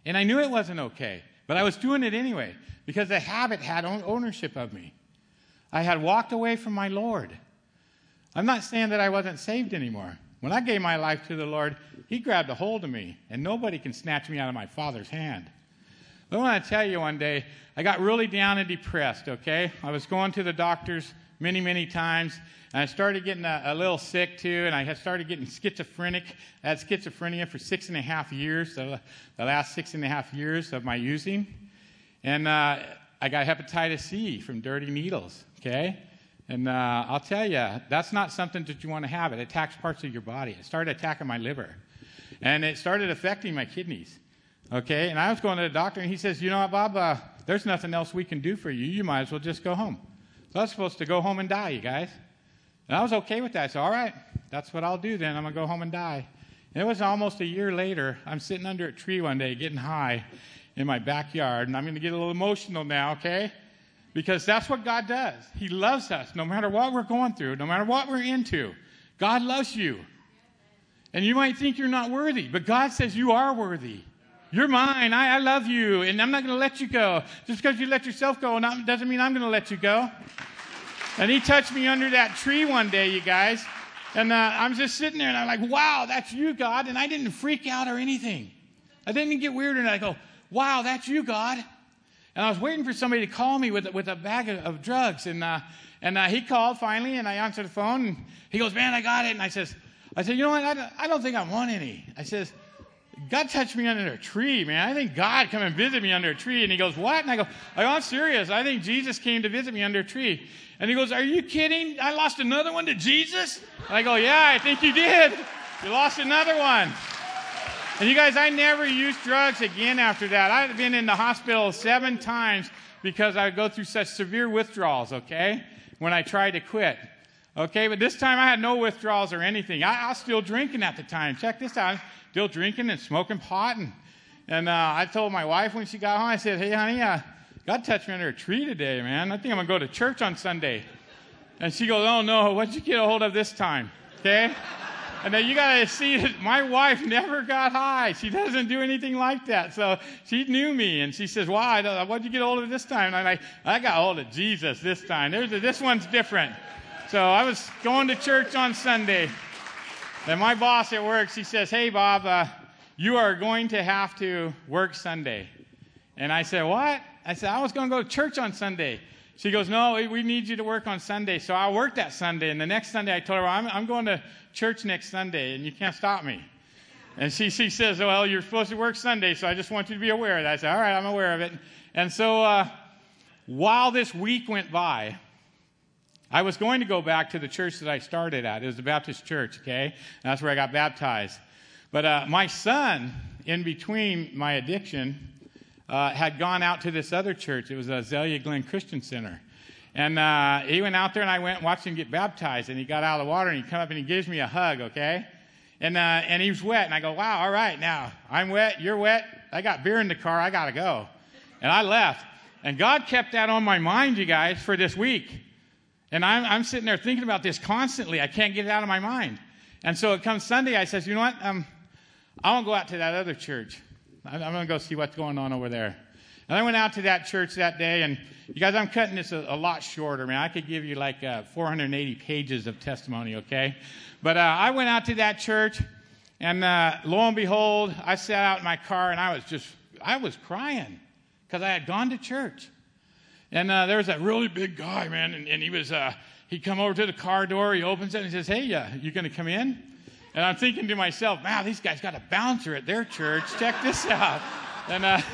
And I knew it wasn't okay. But I was doing it anyway because the habit had ownership of me. I had walked away from my Lord. I'm not saying that I wasn't saved anymore. When I gave my life to the Lord, He grabbed a hold of me, and nobody can snatch me out of my Father's hand. But I want to tell you one day, I got really down and depressed, okay? I was going to the doctors many, many times, and I started getting a, a, little sick too, and I had started getting schizophrenic. I had schizophrenia for six and a half years, the, the last six and a half years of my using. And uh, I got hepatitis C from dirty needles, okay? And uh, I'll tell you, that's not something that you want to have. It attacks parts of your body. It started attacking my liver, and it started affecting my kidneys, okay? And I was going to the doctor, and he says, You know what, Bob? Uh, there's nothing else we can do for you. You might as well just go home. So I was supposed to go home and die, you guys. And I was okay with that. I said, all right, that's what I'll do then. I'm going to go home and die. And it was almost a year later. I'm sitting under a tree one day getting high in my backyard. And I'm going to get a little emotional now, okay? Because that's what God does. He loves us no matter what we're going through, no matter what we're into. God loves you. And you might think you're not worthy, but God says you are worthy. You're mine. I, I love you, and I'm not going to let you go. Just because you let yourself go doesn't mean I'm going to let you go. And he touched me under that tree one day, you guys. And uh, I'm just sitting there and I'm like, wow, that's you, God. And I didn't freak out or anything. I didn't get weird. And I go, wow, that's you, God. And I was waiting for somebody to call me with, with a bag of, of drugs. And, uh, and uh, he called finally, and I answered the phone. And he goes, man, I got it. And I says, I said, you know what? I don't, I don't think I want any. I says, God touched me under a tree, man. I think God come and visit me under a tree. And he goes, What? And I go, I'm serious. I think Jesus came to visit me under a tree. And he goes, Are you kidding? I lost another one to Jesus? And I go, Yeah, I think you did. You lost another one. And you guys, I never used drugs again after that. I've been in the hospital seven times because I go through such severe withdrawals, okay? when I tried to quit. Okay, but this time I had no withdrawals or anything. I, I was still drinking at the time. Check this out. Still drinking and smoking pot. And, and uh, I told my wife when she got home, I said, hey, honey, uh, God touched me under a tree today, man. I think I'm going to go to church on Sunday. And she goes, oh, no, what'd you get a hold of this time? Okay? And then you got to see that my wife never got high. She doesn't do anything like that. So she knew me, and she says, "Why? What'd you get hold of this time?" And I'm like, "I got hold of Jesus this time. There's a, this one's different." So I was going to church on Sunday, and my boss at work, she says, "Hey, Bob, uh, you are going to have to work Sunday." And I said, "What?" I said, "I was going to go to church on Sunday." She goes, No, we need you to work on Sunday. So I worked that Sunday. And the next Sunday, I told her, well, I'm, I'm going to church next Sunday, and you can't stop me. And she, says, Well, you're supposed to work Sunday, so I just want you to be aware of that. I said, All right, I'm aware of it. And so uh, while this week went by, I was going to go back to the church that I started at. It was the Baptist church, okay? And that's where I got baptized. But uh, my son, in between my addiction, uh, had gone out to this other church. It was Azalea Glen Christian Center. And uh, he went out there, and I went and watched him get baptized. And he got out of the water, and he come up and he gives me a hug, okay? And, uh, and he was wet. And I go, wow, all right, now I'm wet, you're wet. I got beer in the car, I got to go. And I left. And God kept that on my mind, you guys, for this week. And I'm, I'm sitting there thinking about this constantly. I can't get it out of my mind. And so it comes Sunday, I says, you know what? Um, I want to go out to that other church. I'm going to go see what's going on over there. And I went out to that church that day, and you guys, I'm cutting this a, a lot shorter, man. I could give you like uh, 480 pages of testimony, okay? But uh, I went out to that church, and uh, lo and behold, I sat out in my car, and I was just, I was crying because I had gone to church. And uh, there was that really big guy, man, and, and he was, uh, he come over to the car door, he opens it, and he says, hey, uh, you going to come in? And I'm thinking to myself, wow, these guys got a bouncer at their church. Check this out. And uh,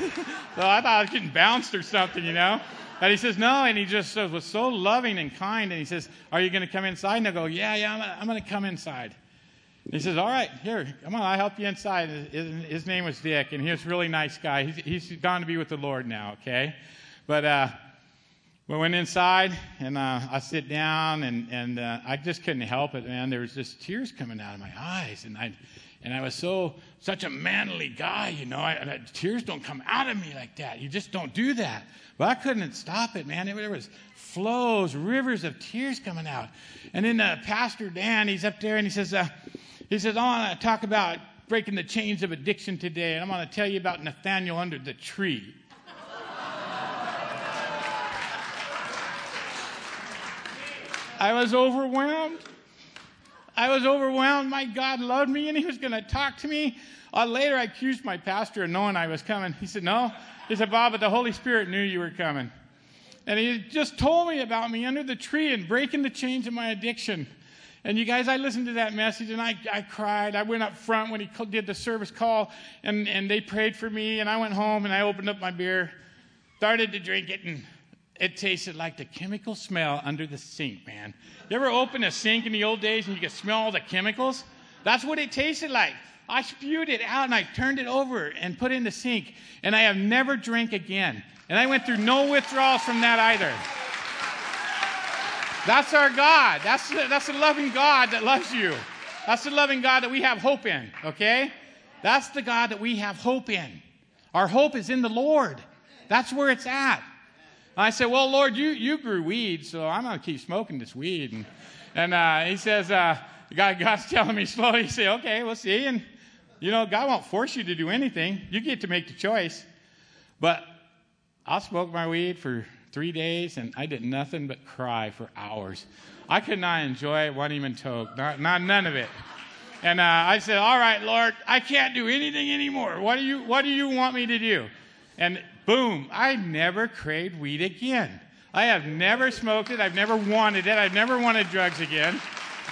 so I thought I was getting bounced or something, you know. And he says, no. And he just was so loving and kind. And he says, are you going to come inside? And I go, yeah, yeah, I'm going to come inside. And he says, all right, here, come on, I'll help you inside. His, his name was Dick, and he was a really nice guy. He's, he's gone to be with the Lord now, okay? But uh, we went inside, and uh, I sit down, and, and uh, I just couldn't help it, man. There was just tears coming out of my eyes, and I, and I was so such a manly guy, you know. I, I, tears don't come out of me like that. You just don't do that. But I couldn't stop it, man. There was flows, rivers of tears coming out. And then uh, Pastor Dan, he's up there, and he says, uh, he says, I want to talk about breaking the chains of addiction today, and I'm going to tell you about Nathaniel under the tree. I was overwhelmed. I was overwhelmed. My God loved me and He was going to talk to me. Uh, later, I accused my pastor of knowing I was coming. He said, No. He said, Bob, but the Holy Spirit knew you were coming. And he just told me about me under the tree and breaking the chains of my addiction. And you guys, I listened to that message and I, I cried. I went up front when he did the service call and, and they prayed for me. And I went home and I opened up my beer, started to drink it, and it tasted like the chemical smell under the sink, man. You ever open a sink in the old days and you could smell all the chemicals? That's what it tasted like. I spewed it out and I turned it over and put it in the sink, and I have never drank again. And I went through no withdrawals from that either. That's our God. That's the, that's the loving God that loves you. That's the loving God that we have hope in, okay? That's the God that we have hope in. Our hope is in the Lord. That's where it's at. I said, Well, Lord, you, you grew weed, so I'm going to keep smoking this weed. And, and uh, he says, uh, God, God's telling me slowly. He said, Okay, we'll see. And, you know, God won't force you to do anything. You get to make the choice. But I smoked my weed for three days, and I did nothing but cry for hours. I could not enjoy it, one even toke, not, not none of it. And uh, I said, "All right, Lord, I can't do anything anymore. What do you What do you want me to do?" And boom, I never craved weed again. I have never smoked it. I've never wanted it. I've never wanted drugs again.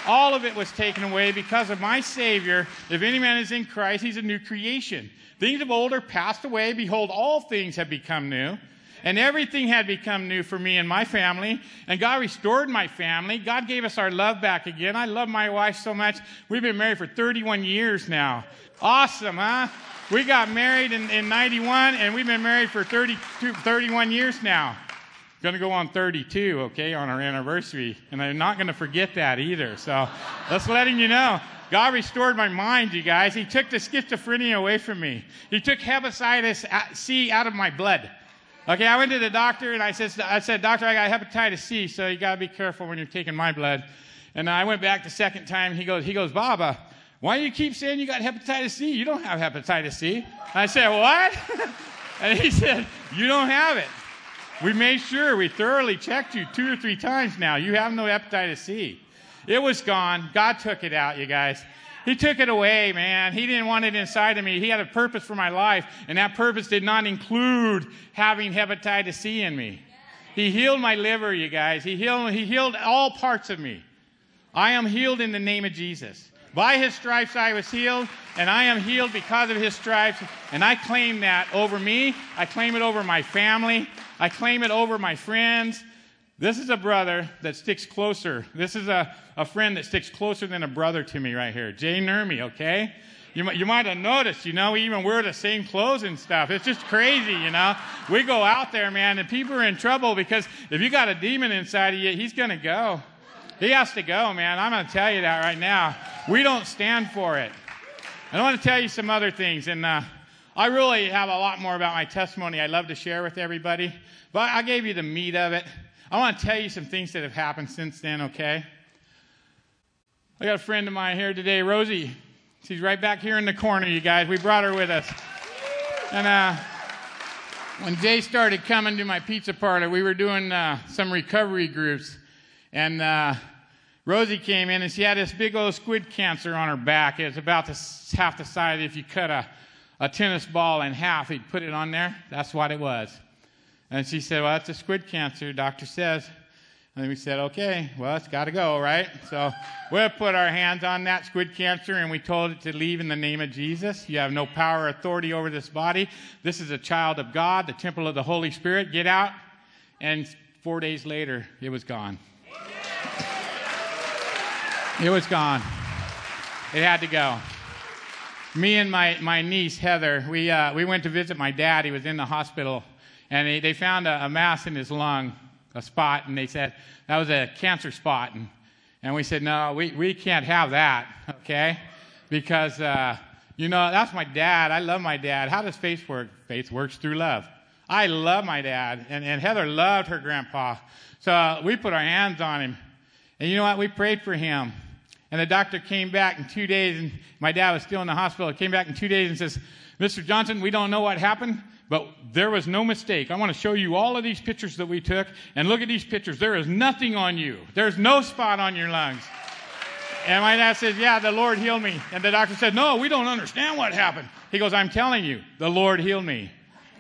All of it was taken away because of my Savior. If any man is in Christ, he's a new creation. Things of old are passed away. Behold, all things have become new. And everything had become new for me and my family. And God restored my family. God gave us our love back again. I love my wife so much. We've been married for 31 years now. Awesome, huh? We got married in, in 91, and we've been married for 30, 31 years now. going to go on 32, okay, on our anniversary. And I'm not going to forget that either. So that's letting you know. God restored my mind, you guys. He took the schizophrenia away from me. He took hepatitis C out of my blood. Okay, I went to the doctor and I said, I said, Doctor, I got hepatitis C, so you got to be careful when you're taking my blood. And I went back the second time. He goes, he goes, Baba, why do you keep saying you got hepatitis C? You don't have hepatitis C. I said, What? and he said, You don't have it. We made sure we thoroughly checked you two or three times now. You have no hepatitis C. It was gone. God took it out, you guys. He took it away, man. He didn't want it inside of me. He had a purpose for my life, and that purpose did not include having hepatitis C in me. He healed my liver, you guys. He healed, he healed all parts of me. I am healed in the name of Jesus. By his stripes I was healed, and I am healed because of his stripes. And I claim that over me. I claim it over my family. I claim it over my friends. This is a brother that sticks closer. This is a, a friend that sticks closer than a brother to me right here. Jay Nermy, okay? You might, you might have noticed, you know, we even wear the same clothes and stuff. It's just crazy, you know. We go out there, man, and people are in trouble because if you got a demon inside of you, he's going to go. He has to go, man. I'm going to tell you that right now. We don't stand for it. And I want to tell you some other things, and uh, I really have a lot more about my testimony I'd love to share with everybody, but I gave you the meat of it. I want to tell you some things that have happened since then, okay? I got a friend of mine here today, Rosie. She's right back here in the corner, you guys. We brought her with us. And uh, when Jay started coming to my pizza parlor, we were doing uh, some recovery groups. And uh, Rosie came in and she had this big old squid cancer on her back. It was about the, half the size if you cut a, a tennis ball in half, he'd put it on there. That's what it was. And she said, Well, that's a squid cancer, doctor says. And we said, Okay, well, it's got to go, right? So we put our hands on that squid cancer and we told it to leave in the name of Jesus. You have no power or authority over this body. This is a child of God, the temple of the Holy Spirit. Get out. And four days later, it was gone. It was gone. It had to go. Me and my, my niece, Heather, we, uh, we went to visit my dad. He was in the hospital and they, they found a, a, mass in his lung, a spot, and they said that was a cancer spot. And, and we said, no, we, we can't have that, okay? Because, uh, you know, that's my dad. I love my dad. How does faith work? Faith works through love. I love my dad, and, and Heather loved her grandpa. So uh, we put our hands on him. And you know what? We prayed for him. And the doctor came back in two days, and my dad was still in the hospital. He came back in two days and says, Mr. Johnson, we don't know what happened, but there was no mistake. I want to show you all of these pictures that we took, and look at these pictures. There is nothing on you, there's no spot on your lungs. And my dad says, Yeah, the Lord healed me. And the doctor said, No, we don't understand what happened. He goes, I'm telling you, the Lord healed me.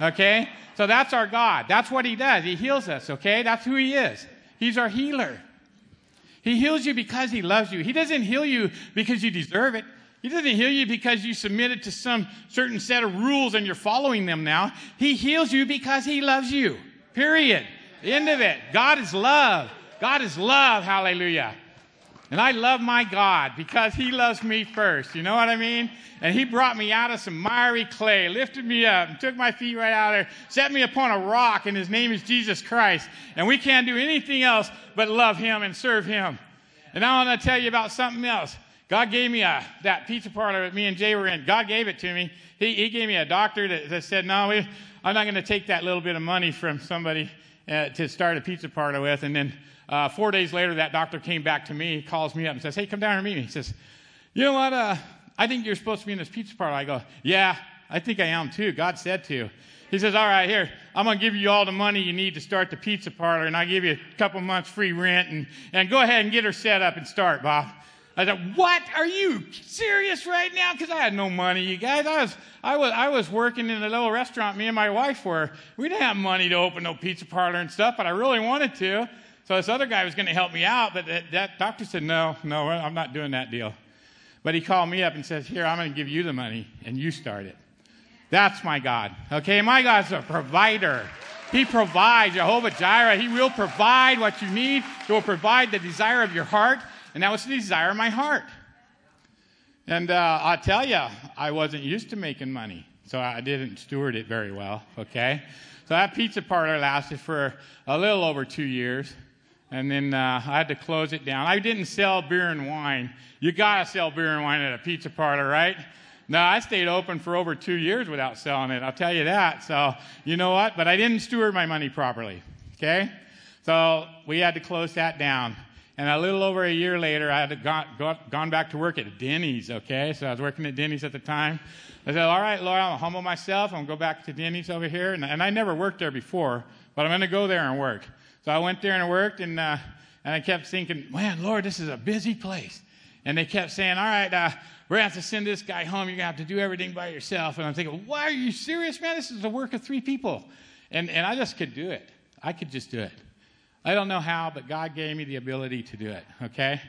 Okay? So that's our God. That's what He does. He heals us, okay? That's who He is. He's our healer. He heals you because He loves you. He doesn't heal you because you deserve it. He doesn't heal you because you submitted to some certain set of rules and you're following them now. He heals you because He loves you. Period. End of it. God is love. God is love. Hallelujah. And I love my God because He loves me first. You know what I mean? And He brought me out of some miry clay, lifted me up, and took my feet right out of there, set me upon a rock, and His name is Jesus Christ. And we can't do anything else but love Him and serve Him. And I want to tell you about something else. God gave me a, that pizza parlor that me and Jay were in. God gave it to me. He, he gave me a doctor that, that said, No, we, I'm not going to take that little bit of money from somebody uh, to start a pizza parlor with. And then uh, four days later, that doctor came back to me, calls me up, and says, Hey, come down here and meet me. He says, You know what? Uh, I think you're supposed to be in this pizza parlor. I go, Yeah, I think I am too. God said to. He says, All right, here, I'm going to give you all the money you need to start the pizza parlor, and I'll give you a couple months free rent, and, and go ahead and get her set up and start, Bob. I said, "What? Are you serious right now?" Because I had no money, you guys. I was, I was, I was working in a little restaurant. Me and my wife were. We didn't have money to open no pizza parlor and stuff, but I really wanted to. So this other guy was going to help me out, but that, that doctor said, "No, no, I'm not doing that deal." But he called me up and says, "Here, I'm going to give you the money, and you start it." That's my God. Okay, my God's a provider. He provides, Jehovah Jireh. He will provide what you need. He will provide the desire of your heart. And that was the desire of my heart. And uh, i tell you, I wasn't used to making money. so I didn't steward it very well, okay? So that pizza parlor lasted for a little over two years, and then uh, I had to close it down. I didn't sell beer and wine. You got to sell beer and wine at a pizza parlor, right? No, I stayed open for over two years without selling it. I'll tell you that. So, you know what? But I didn't steward my money properly. Okay? So we had to close that down. And a little over a year later, I had got, got, gone back to work at Denny's. Okay? So I was working at Denny's at the time. I said, All right, Lord, I'll humble myself. I'm going to go back to Denny's over here. And, and I never worked there before, but I'm going to go there and work. So I went there and worked, and, uh, and I kept thinking, Man, Lord, this is a busy place. And they kept saying, All right, uh, we're going to have to send this guy home. You're going to have to do everything by yourself. And I'm thinking, why are you serious, man? This is the work of three people. And, and I just could do it. I could just do it. I don't know how, but God gave me the ability to do it, okay?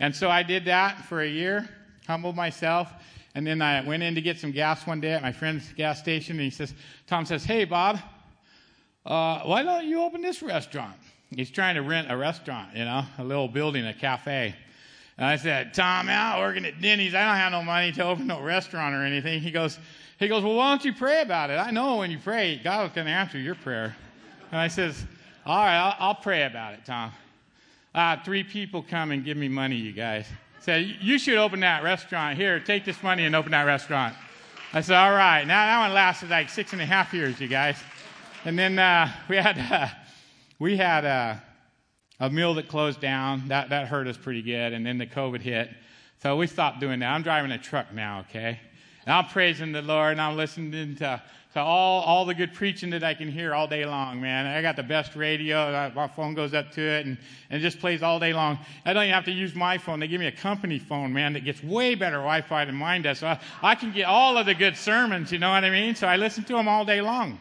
And so I did that for a year, humbled myself, and then I went in to get some gas one day at my friend's gas station, and he says, Tom says, hey, Bob, uh, why don't you open this restaurant? He's trying to rent a restaurant, you know, a little building, a cafe. And I said, Tom, out working at Denny's. I don't have no money to open no restaurant or anything. He goes, he goes, well, why don't you pray about it? I know when you pray, God's going to answer your prayer. And I says, all right, I'll, I'll pray about it, Tom. Uh, three people come and give me money, you guys. Said, you should open that restaurant. Here, take this money and open that restaurant. I said, all right. Now that one lasted like six and a half years, you guys. And then uh, we had, uh, we had, uh, a mill that closed down. That, that hurt us pretty good. And then the COVID hit. So we stopped doing that. I'm driving a truck now, okay? And I'm praising the Lord and I'm listening to, to all, all the good preaching that I can hear all day long, man. I got the best radio. My phone goes up to it and, and it just plays all day long. I don't even have to use my phone. They give me a company phone, man, that gets way better Wi Fi than mine does. So I, I can get all of the good sermons, you know what I mean? So I listen to them all day long.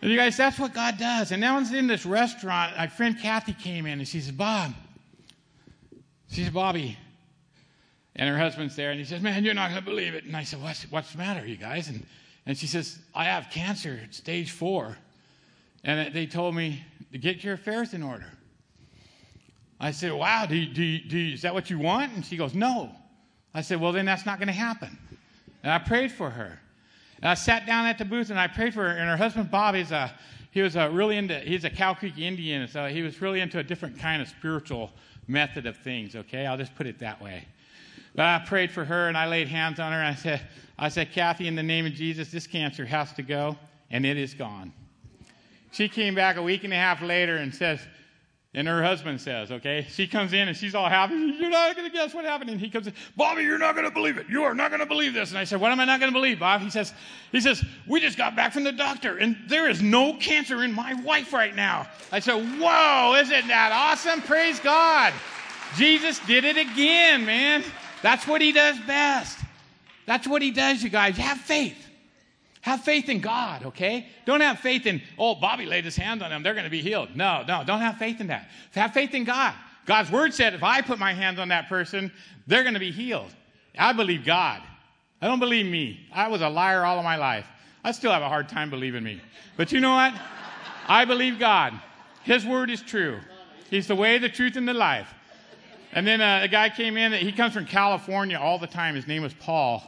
And you guys, that's what God does. And now I was in this restaurant. My friend Kathy came in and she said, Bob, she said, Bobby. And her husband's there and he says, Man, you're not going to believe it. And I said, What's, what's the matter, you guys? And, and she says, I have cancer, stage four. And they told me to get your affairs in order. I said, Wow, do you, do you, do you, is that what you want? And she goes, No. I said, Well, then that's not going to happen. And I prayed for her. And I sat down at the booth and I prayed for her. And her husband Bob is a he was a really into he's a Cow Creek Indian, so he was really into a different kind of spiritual method of things. Okay, I'll just put it that way. But I prayed for her and I laid hands on her and I said, I said, Kathy, in the name of Jesus, this cancer has to go, and it is gone. She came back a week and a half later and says, and her husband says, okay, she comes in and she's all happy. You're not going to guess what happened. And he comes in, Bobby, you're not going to believe it. You are not going to believe this. And I said, what am I not going to believe, Bob? He says, he says, we just got back from the doctor and there is no cancer in my wife right now. I said, whoa, isn't that awesome? Praise God. Jesus did it again, man. That's what he does best. That's what he does, you guys. Have faith. Have faith in God, okay? Don't have faith in, oh, Bobby laid his hand on them, they're going to be healed. No, no, don't have faith in that. Have faith in God. God's word said if I put my hands on that person, they're going to be healed. I believe God. I don't believe me. I was a liar all of my life. I still have a hard time believing me. But you know what? I believe God. His word is true. He's the way, the truth, and the life. And then uh, a guy came in. He comes from California all the time. His name was Paul.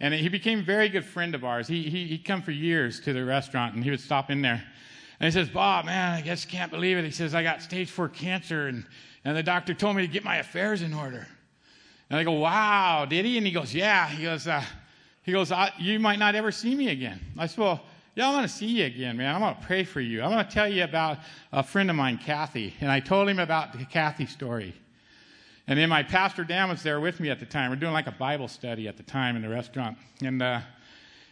And he became a very good friend of ours. He, he, he'd come for years to the restaurant and he would stop in there. And he says, Bob, man, I just can't believe it. He says, I got stage four cancer and, and the doctor told me to get my affairs in order. And I go, wow, did he? And he goes, yeah. He goes, uh, he goes, you might not ever see me again. I said, well, yeah, I want to see you again, man. I want to pray for you. I want to tell you about a friend of mine, Kathy. And I told him about the Kathy story. And then my pastor Dan was there with me at the time. We're doing like a Bible study at the time in the restaurant. And, uh,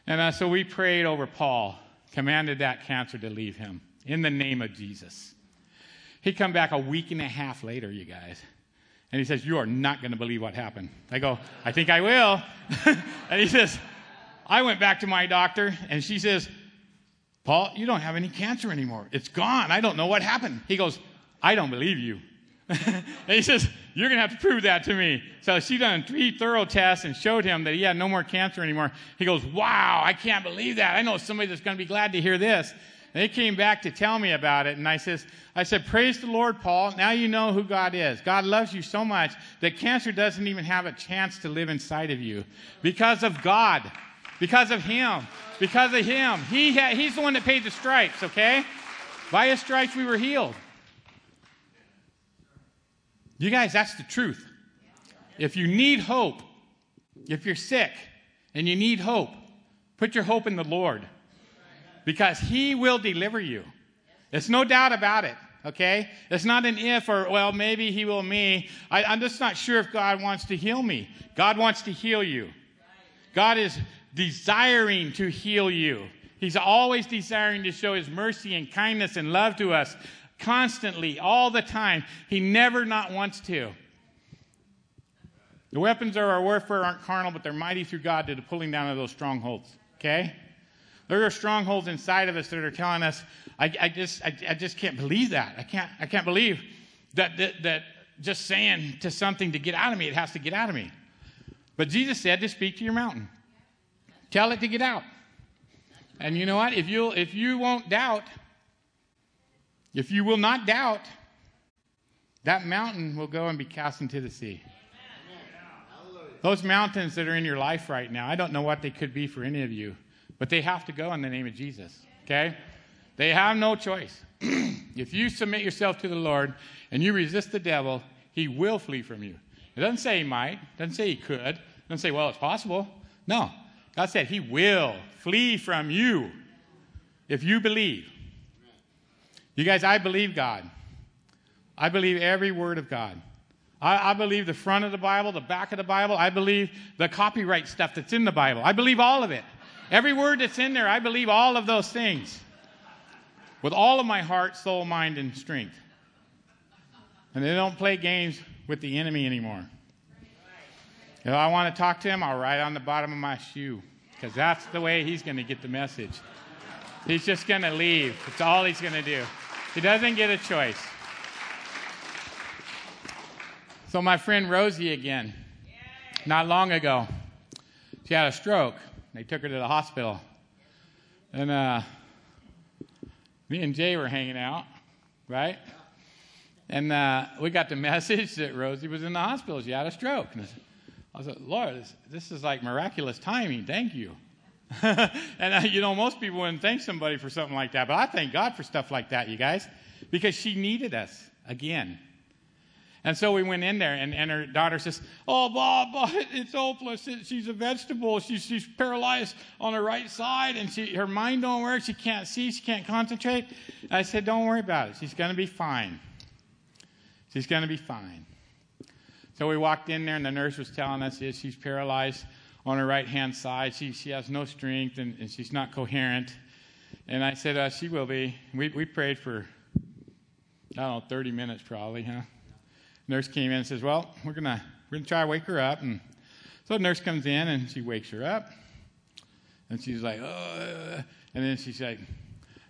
and uh, so we prayed over Paul, commanded that cancer to leave him in the name of Jesus. He come back a week and a half later, you guys. And he says, You are not going to believe what happened. I go, I think I will. and he says, I went back to my doctor, and she says, Paul, you don't have any cancer anymore. It's gone. I don't know what happened. He goes, I don't believe you. And he says, You're going to have to prove that to me. So she done three thorough tests and showed him that he had no more cancer anymore. He goes, Wow, I can't believe that. I know somebody that's going to be glad to hear this. And they came back to tell me about it. And I says, I said, Praise the Lord, Paul. Now you know who God is. God loves you so much that cancer doesn't even have a chance to live inside of you because of God. Because of him. Because of him. He ha- he's the one that paid the stripes, okay? By his stripes we were healed. You guys, that's the truth. If you need hope, if you're sick and you need hope, put your hope in the Lord because he will deliver you. There's no doubt about it, okay? It's not an if or, well, maybe he will me. I, I'm just not sure if God wants to heal me. God wants to heal you. God is desiring to heal you. He's always desiring to show his mercy and kindness and love to us constantly, all the time. He never not wants to. The weapons of our warfare aren't carnal, but they're mighty through God to the pulling down of those strongholds. Okay? There are strongholds inside of us that are telling us, I, I just, I, I, just can't believe that. I can't, I can't believe that, that, that just saying to something to get out of me, it has to get out of me. But Jesus said to speak to your mountain. Tell it to get out. And you know what? If you'll, if you won't doubt, if you will not doubt, that mountain will go and be cast into the sea. Those mountains that are in your life right now, I don't know what they could be for any of you, but they have to go in the name of Jesus. Okay? They have no choice. if you submit yourself to the Lord and you resist the devil, he will flee from you. It doesn't say he might, doesn't say he could, it doesn't say, well, it's possible. No. God said he will flee from you if you believe. You guys, I believe God. I believe every word of God. I, I, believe the front of the Bible, the back of the Bible. I believe the copyright stuff that's in the Bible. I believe all of it. Every word that's in there, I believe all of those things with all of my heart, soul, mind, and strength. And they don't play games with the enemy anymore. If I want to talk to him, I'll write on the bottom of my shoe because that's the way he's going to get the message. He's just going to leave. It's all he's going to do. He doesn't get a choice. So, my friend Rosie again, not long ago, she had a stroke. They took her to the hospital. And uh, me and Jay were hanging out, right? And uh, we got the message that Rosie was in the hospital. She had a stroke. I said, Lord, this, this is like miraculous timing. Thank you. and, uh, you know, most people wouldn't thank somebody for something like that. But I thank God for stuff like that, you guys, because she needed us again. And so we went in there, and, and her daughter says, Oh, Bob, Bob it's hopeless. She's a vegetable. She's, she's paralyzed on her right side, and she, her mind don't work. She can't see. She can't concentrate. And I said, Don't worry about it. She's going to be fine. She's going to be fine. So we walked in there, and the nurse was telling us yeah, she's paralyzed on her right hand side. She, she has no strength, and, and she's not coherent. And I said, uh, She will be. We, we prayed for, I don't know, 30 minutes probably, huh? nurse came in and says, Well, we're going to we're gonna try to wake her up. And so the nurse comes in and she wakes her up. And she's like, Oh. And then she's like,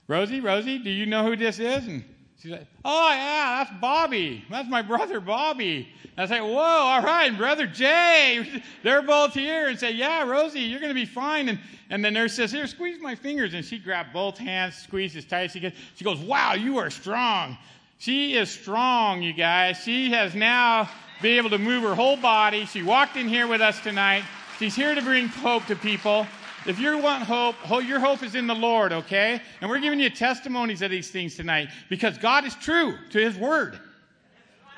Rosie, Rosie, do you know who this is? And she's like, Oh, yeah, that's Bobby. That's my brother, Bobby. And I say, Whoa, all right, brother Jay. They're both here. And say, Yeah, Rosie, you're going to be fine. And, and the nurse says, Here, squeeze my fingers. And she grabbed both hands, squeezed as tight as she could. She goes, Wow, you are strong. She is strong, you guys. She has now been able to move her whole body. She walked in here with us tonight. She's here to bring hope to people. If you want hope, your hope is in the Lord, okay? And we're giving you testimonies of these things tonight because God is true to His Word.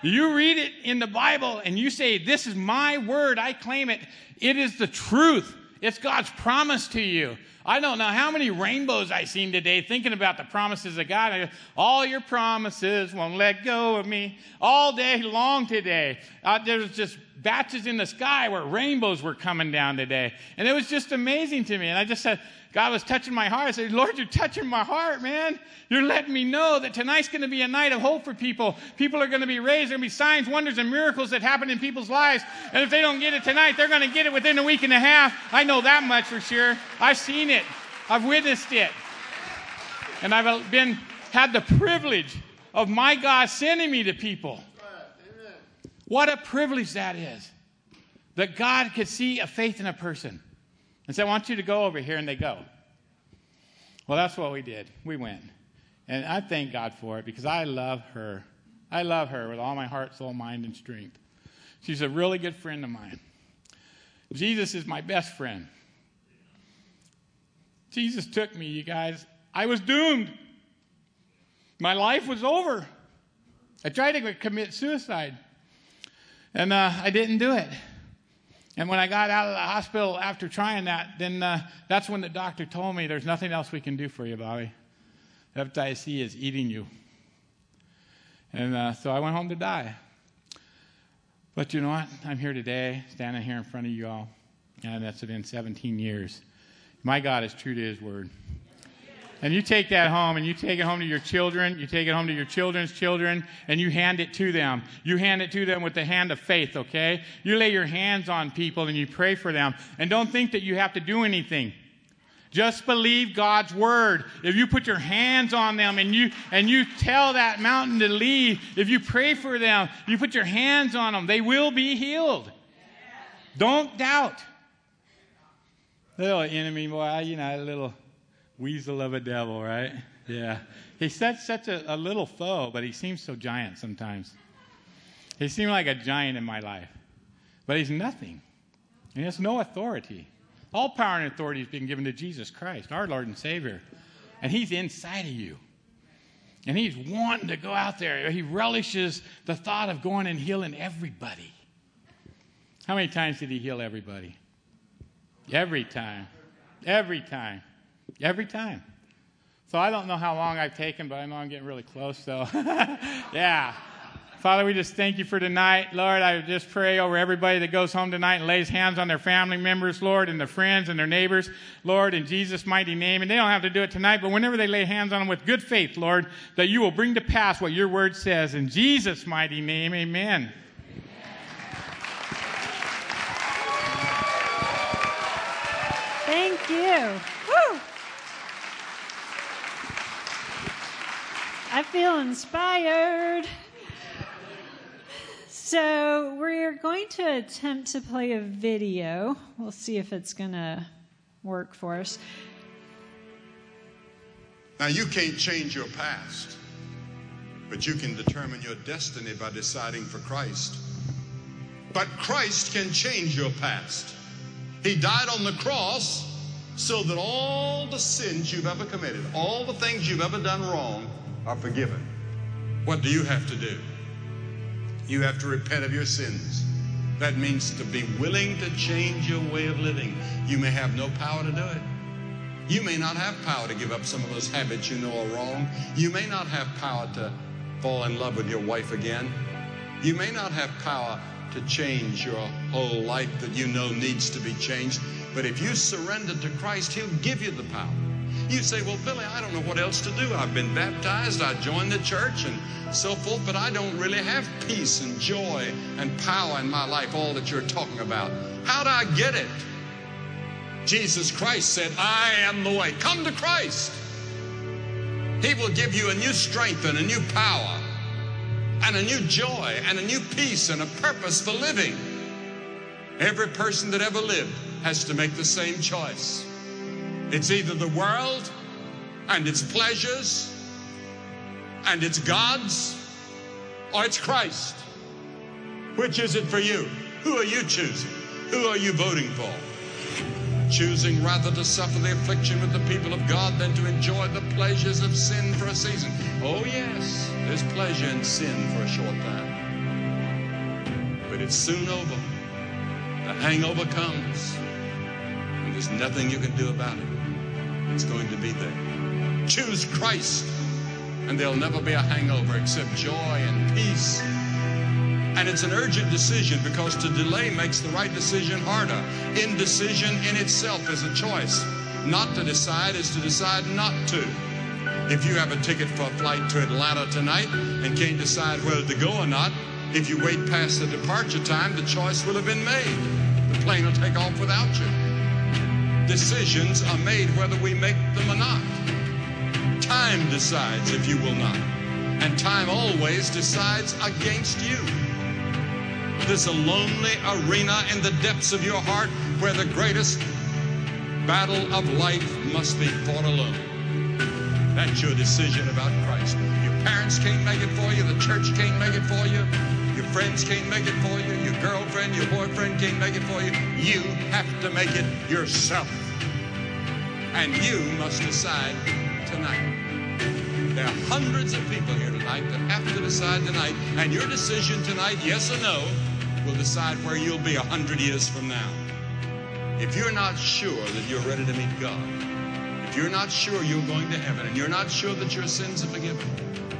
You read it in the Bible and you say, This is my word, I claim it. It is the truth. It's God's promise to you. I don't know how many rainbows I've seen today thinking about the promises of God. All your promises won't let go of me. All day long today. Uh, there was just batches in the sky where rainbows were coming down today. And it was just amazing to me. And I just said, God was touching my heart. I said, Lord, you're touching my heart, man. You're letting me know that tonight's going to be a night of hope for people. People are going to be raised. There's going to be signs, wonders, and miracles that happen in people's lives. And if they don't get it tonight, they're going to get it within a week and a half. I know that much for sure. I've seen it. I've witnessed it. And I've been had the privilege of my God sending me to people. What a privilege that is. That God could see a faith in a person and say, I want you to go over here, and they go. Well, that's what we did. We went. And I thank God for it because I love her. I love her with all my heart, soul, mind, and strength. She's a really good friend of mine. Jesus is my best friend. Jesus took me, you guys. I was doomed. My life was over. I tried to commit suicide, and uh, I didn't do it. And when I got out of the hospital after trying that, then uh, that's when the doctor told me there's nothing else we can do for you, Bobby. Hepatitis C is eating you. And uh, so I went home to die. But you know what? I'm here today, standing here in front of you all, and that's been 17 years. My God is true to His word. And you take that home and you take it home to your children, you take it home to your children's children, and you hand it to them. You hand it to them with the hand of faith, okay? You lay your hands on people and you pray for them. And don't think that you have to do anything. Just believe God's word. If you put your hands on them and you and you tell that mountain to leave, if you pray for them, you put your hands on them, they will be healed. Don't doubt. Little enemy boy, you know, a little weasel of a devil, right? Yeah. He's such such a, a little foe, but he seems so giant sometimes. He seemed like a giant in my life. But he's nothing. He has no authority. All power and authority has been given to Jesus Christ, our Lord and Savior. And He's inside of you. And He's wanting to go out there. He relishes the thought of going and healing everybody. How many times did He heal everybody? Every time. Every time. Every time. So I don't know how long I've taken, but I know I'm getting really close. So, yeah. Father, we just thank you for tonight. Lord, I just pray over everybody that goes home tonight and lays hands on their family members, Lord, and their friends and their neighbors, Lord, in Jesus' mighty name. And they don't have to do it tonight, but whenever they lay hands on them with good faith, Lord, that you will bring to pass what your word says. In Jesus' mighty name, amen. Thank you. Woo! I feel inspired. So, we're going to attempt to play a video. We'll see if it's going to work for us. Now, you can't change your past, but you can determine your destiny by deciding for Christ. But Christ can change your past. He died on the cross so that all the sins you've ever committed, all the things you've ever done wrong, are forgiven. What do you have to do? You have to repent of your sins. That means to be willing to change your way of living. You may have no power to do it. You may not have power to give up some of those habits you know are wrong. You may not have power to fall in love with your wife again. You may not have power to change your whole life that you know needs to be changed. But if you surrender to Christ, He'll give you the power. You say, Well, Billy, I don't know what else to do. I've been baptized, I joined the church, and so forth, but I don't really have peace and joy and power in my life, all that you're talking about. How do I get it? Jesus Christ said, I am the way. Come to Christ. He will give you a new strength and a new power and a new joy and a new peace and a purpose for living. Every person that ever lived has to make the same choice. It's either the world and its pleasures and its gods or it's Christ. Which is it for you? Who are you choosing? Who are you voting for? Choosing rather to suffer the affliction with the people of God than to enjoy the pleasures of sin for a season. Oh, yes, there's pleasure in sin for a short time. But it's soon over. The hangover comes, and there's nothing you can do about it. It's going to be there. Choose Christ, and there'll never be a hangover except joy and peace. And it's an urgent decision because to delay makes the right decision harder. Indecision in itself is a choice. Not to decide is to decide not to. If you have a ticket for a flight to Atlanta tonight and can't decide whether to go or not, if you wait past the departure time, the choice will have been made. The plane will take off without you. Decisions are made whether we make them or not. Time decides if you will not. And time always decides against you. There's a lonely arena in the depths of your heart where the greatest battle of life must be fought alone. That's your decision about Christ. Your parents can't make it for you, the church can't make it for you, your friends can't make it for you, your girlfriend, your boyfriend can't make it for you. You have to make it yourself. And you must decide tonight. There are hundreds of people here tonight that have to decide tonight, and your decision tonight, yes or no, will decide where you'll be a hundred years from now. If you're not sure that you're ready to meet God, if you're not sure you're going to heaven, and you're not sure that your sins are forgiven,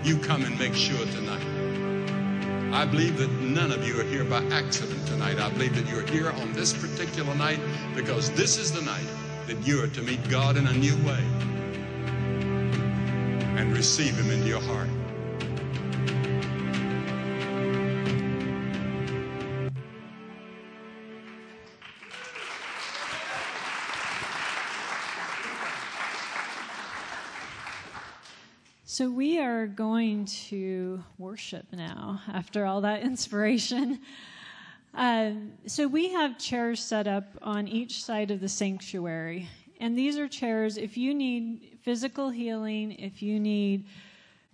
you come and make sure tonight. I believe that none of you are here by accident tonight. I believe that you're here on this particular night because this is the night that you're to meet God in a new way and receive Him into your heart. So, we are going to worship now after all that inspiration. Um, so, we have chairs set up on each side of the sanctuary. And these are chairs, if you need physical healing, if you need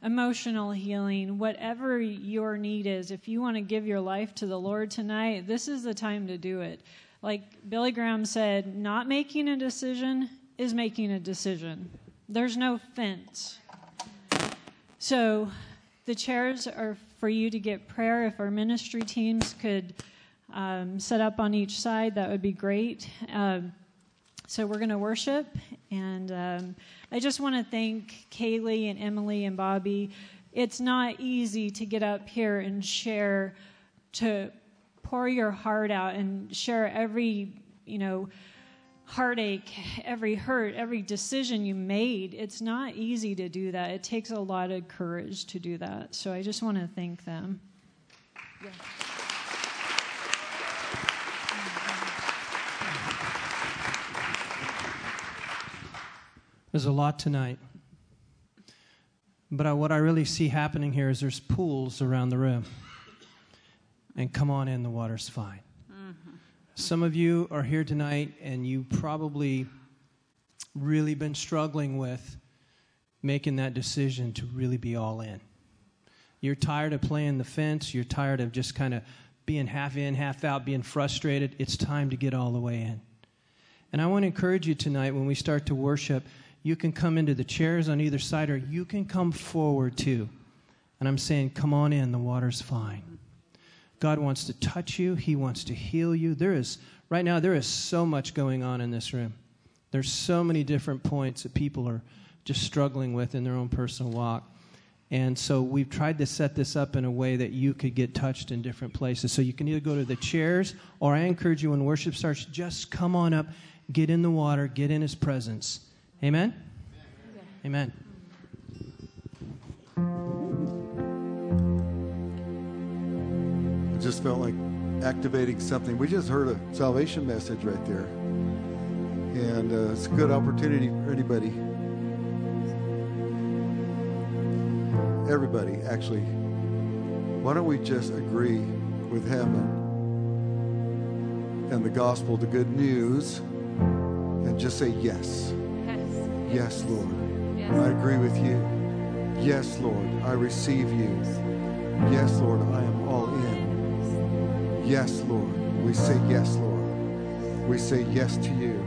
emotional healing, whatever your need is, if you want to give your life to the Lord tonight, this is the time to do it. Like Billy Graham said, not making a decision is making a decision. There's no fence. So the chairs are for you to get prayer. If our ministry teams could um, set up on each side, that would be great. Um, so we're going to worship, and um, I just want to thank Kaylee and Emily and Bobby. It's not easy to get up here and share, to pour your heart out and share every, you know, heartache, every hurt, every decision you made. It's not easy to do that. It takes a lot of courage to do that. So I just want to thank them. Yeah. There's a lot tonight. But I, what I really see happening here is there's pools around the room. And come on in, the water's fine. Mm-hmm. Some of you are here tonight and you probably really been struggling with making that decision to really be all in. You're tired of playing the fence, you're tired of just kind of being half in, half out, being frustrated. It's time to get all the way in. And I want to encourage you tonight when we start to worship, you can come into the chairs on either side or you can come forward too. And I'm saying, come on in, the water's fine. God wants to touch you, He wants to heal you. There is, right now, there is so much going on in this room. There's so many different points that people are just struggling with in their own personal walk. And so we've tried to set this up in a way that you could get touched in different places. So you can either go to the chairs, or I encourage you when worship starts, just come on up, get in the water, get in His presence. Amen? Amen. It just felt like activating something. We just heard a salvation message right there. And uh, it's a good opportunity for anybody. Everybody, actually. Why don't we just agree with heaven and the gospel, the good news, and just say yes? Yes. Lord. Yes. I agree with you. Yes, Lord, I receive you. Yes, Lord, I am all in. Yes, Lord. We say yes, Lord. We say yes to you.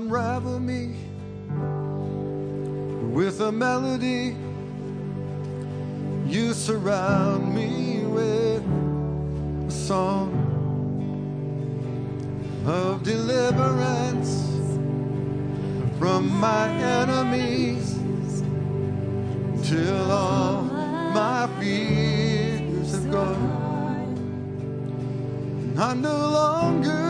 unravel me with a melody you surround me with a song of deliverance from my enemies till all my fears have gone. I'm no longer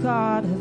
grace,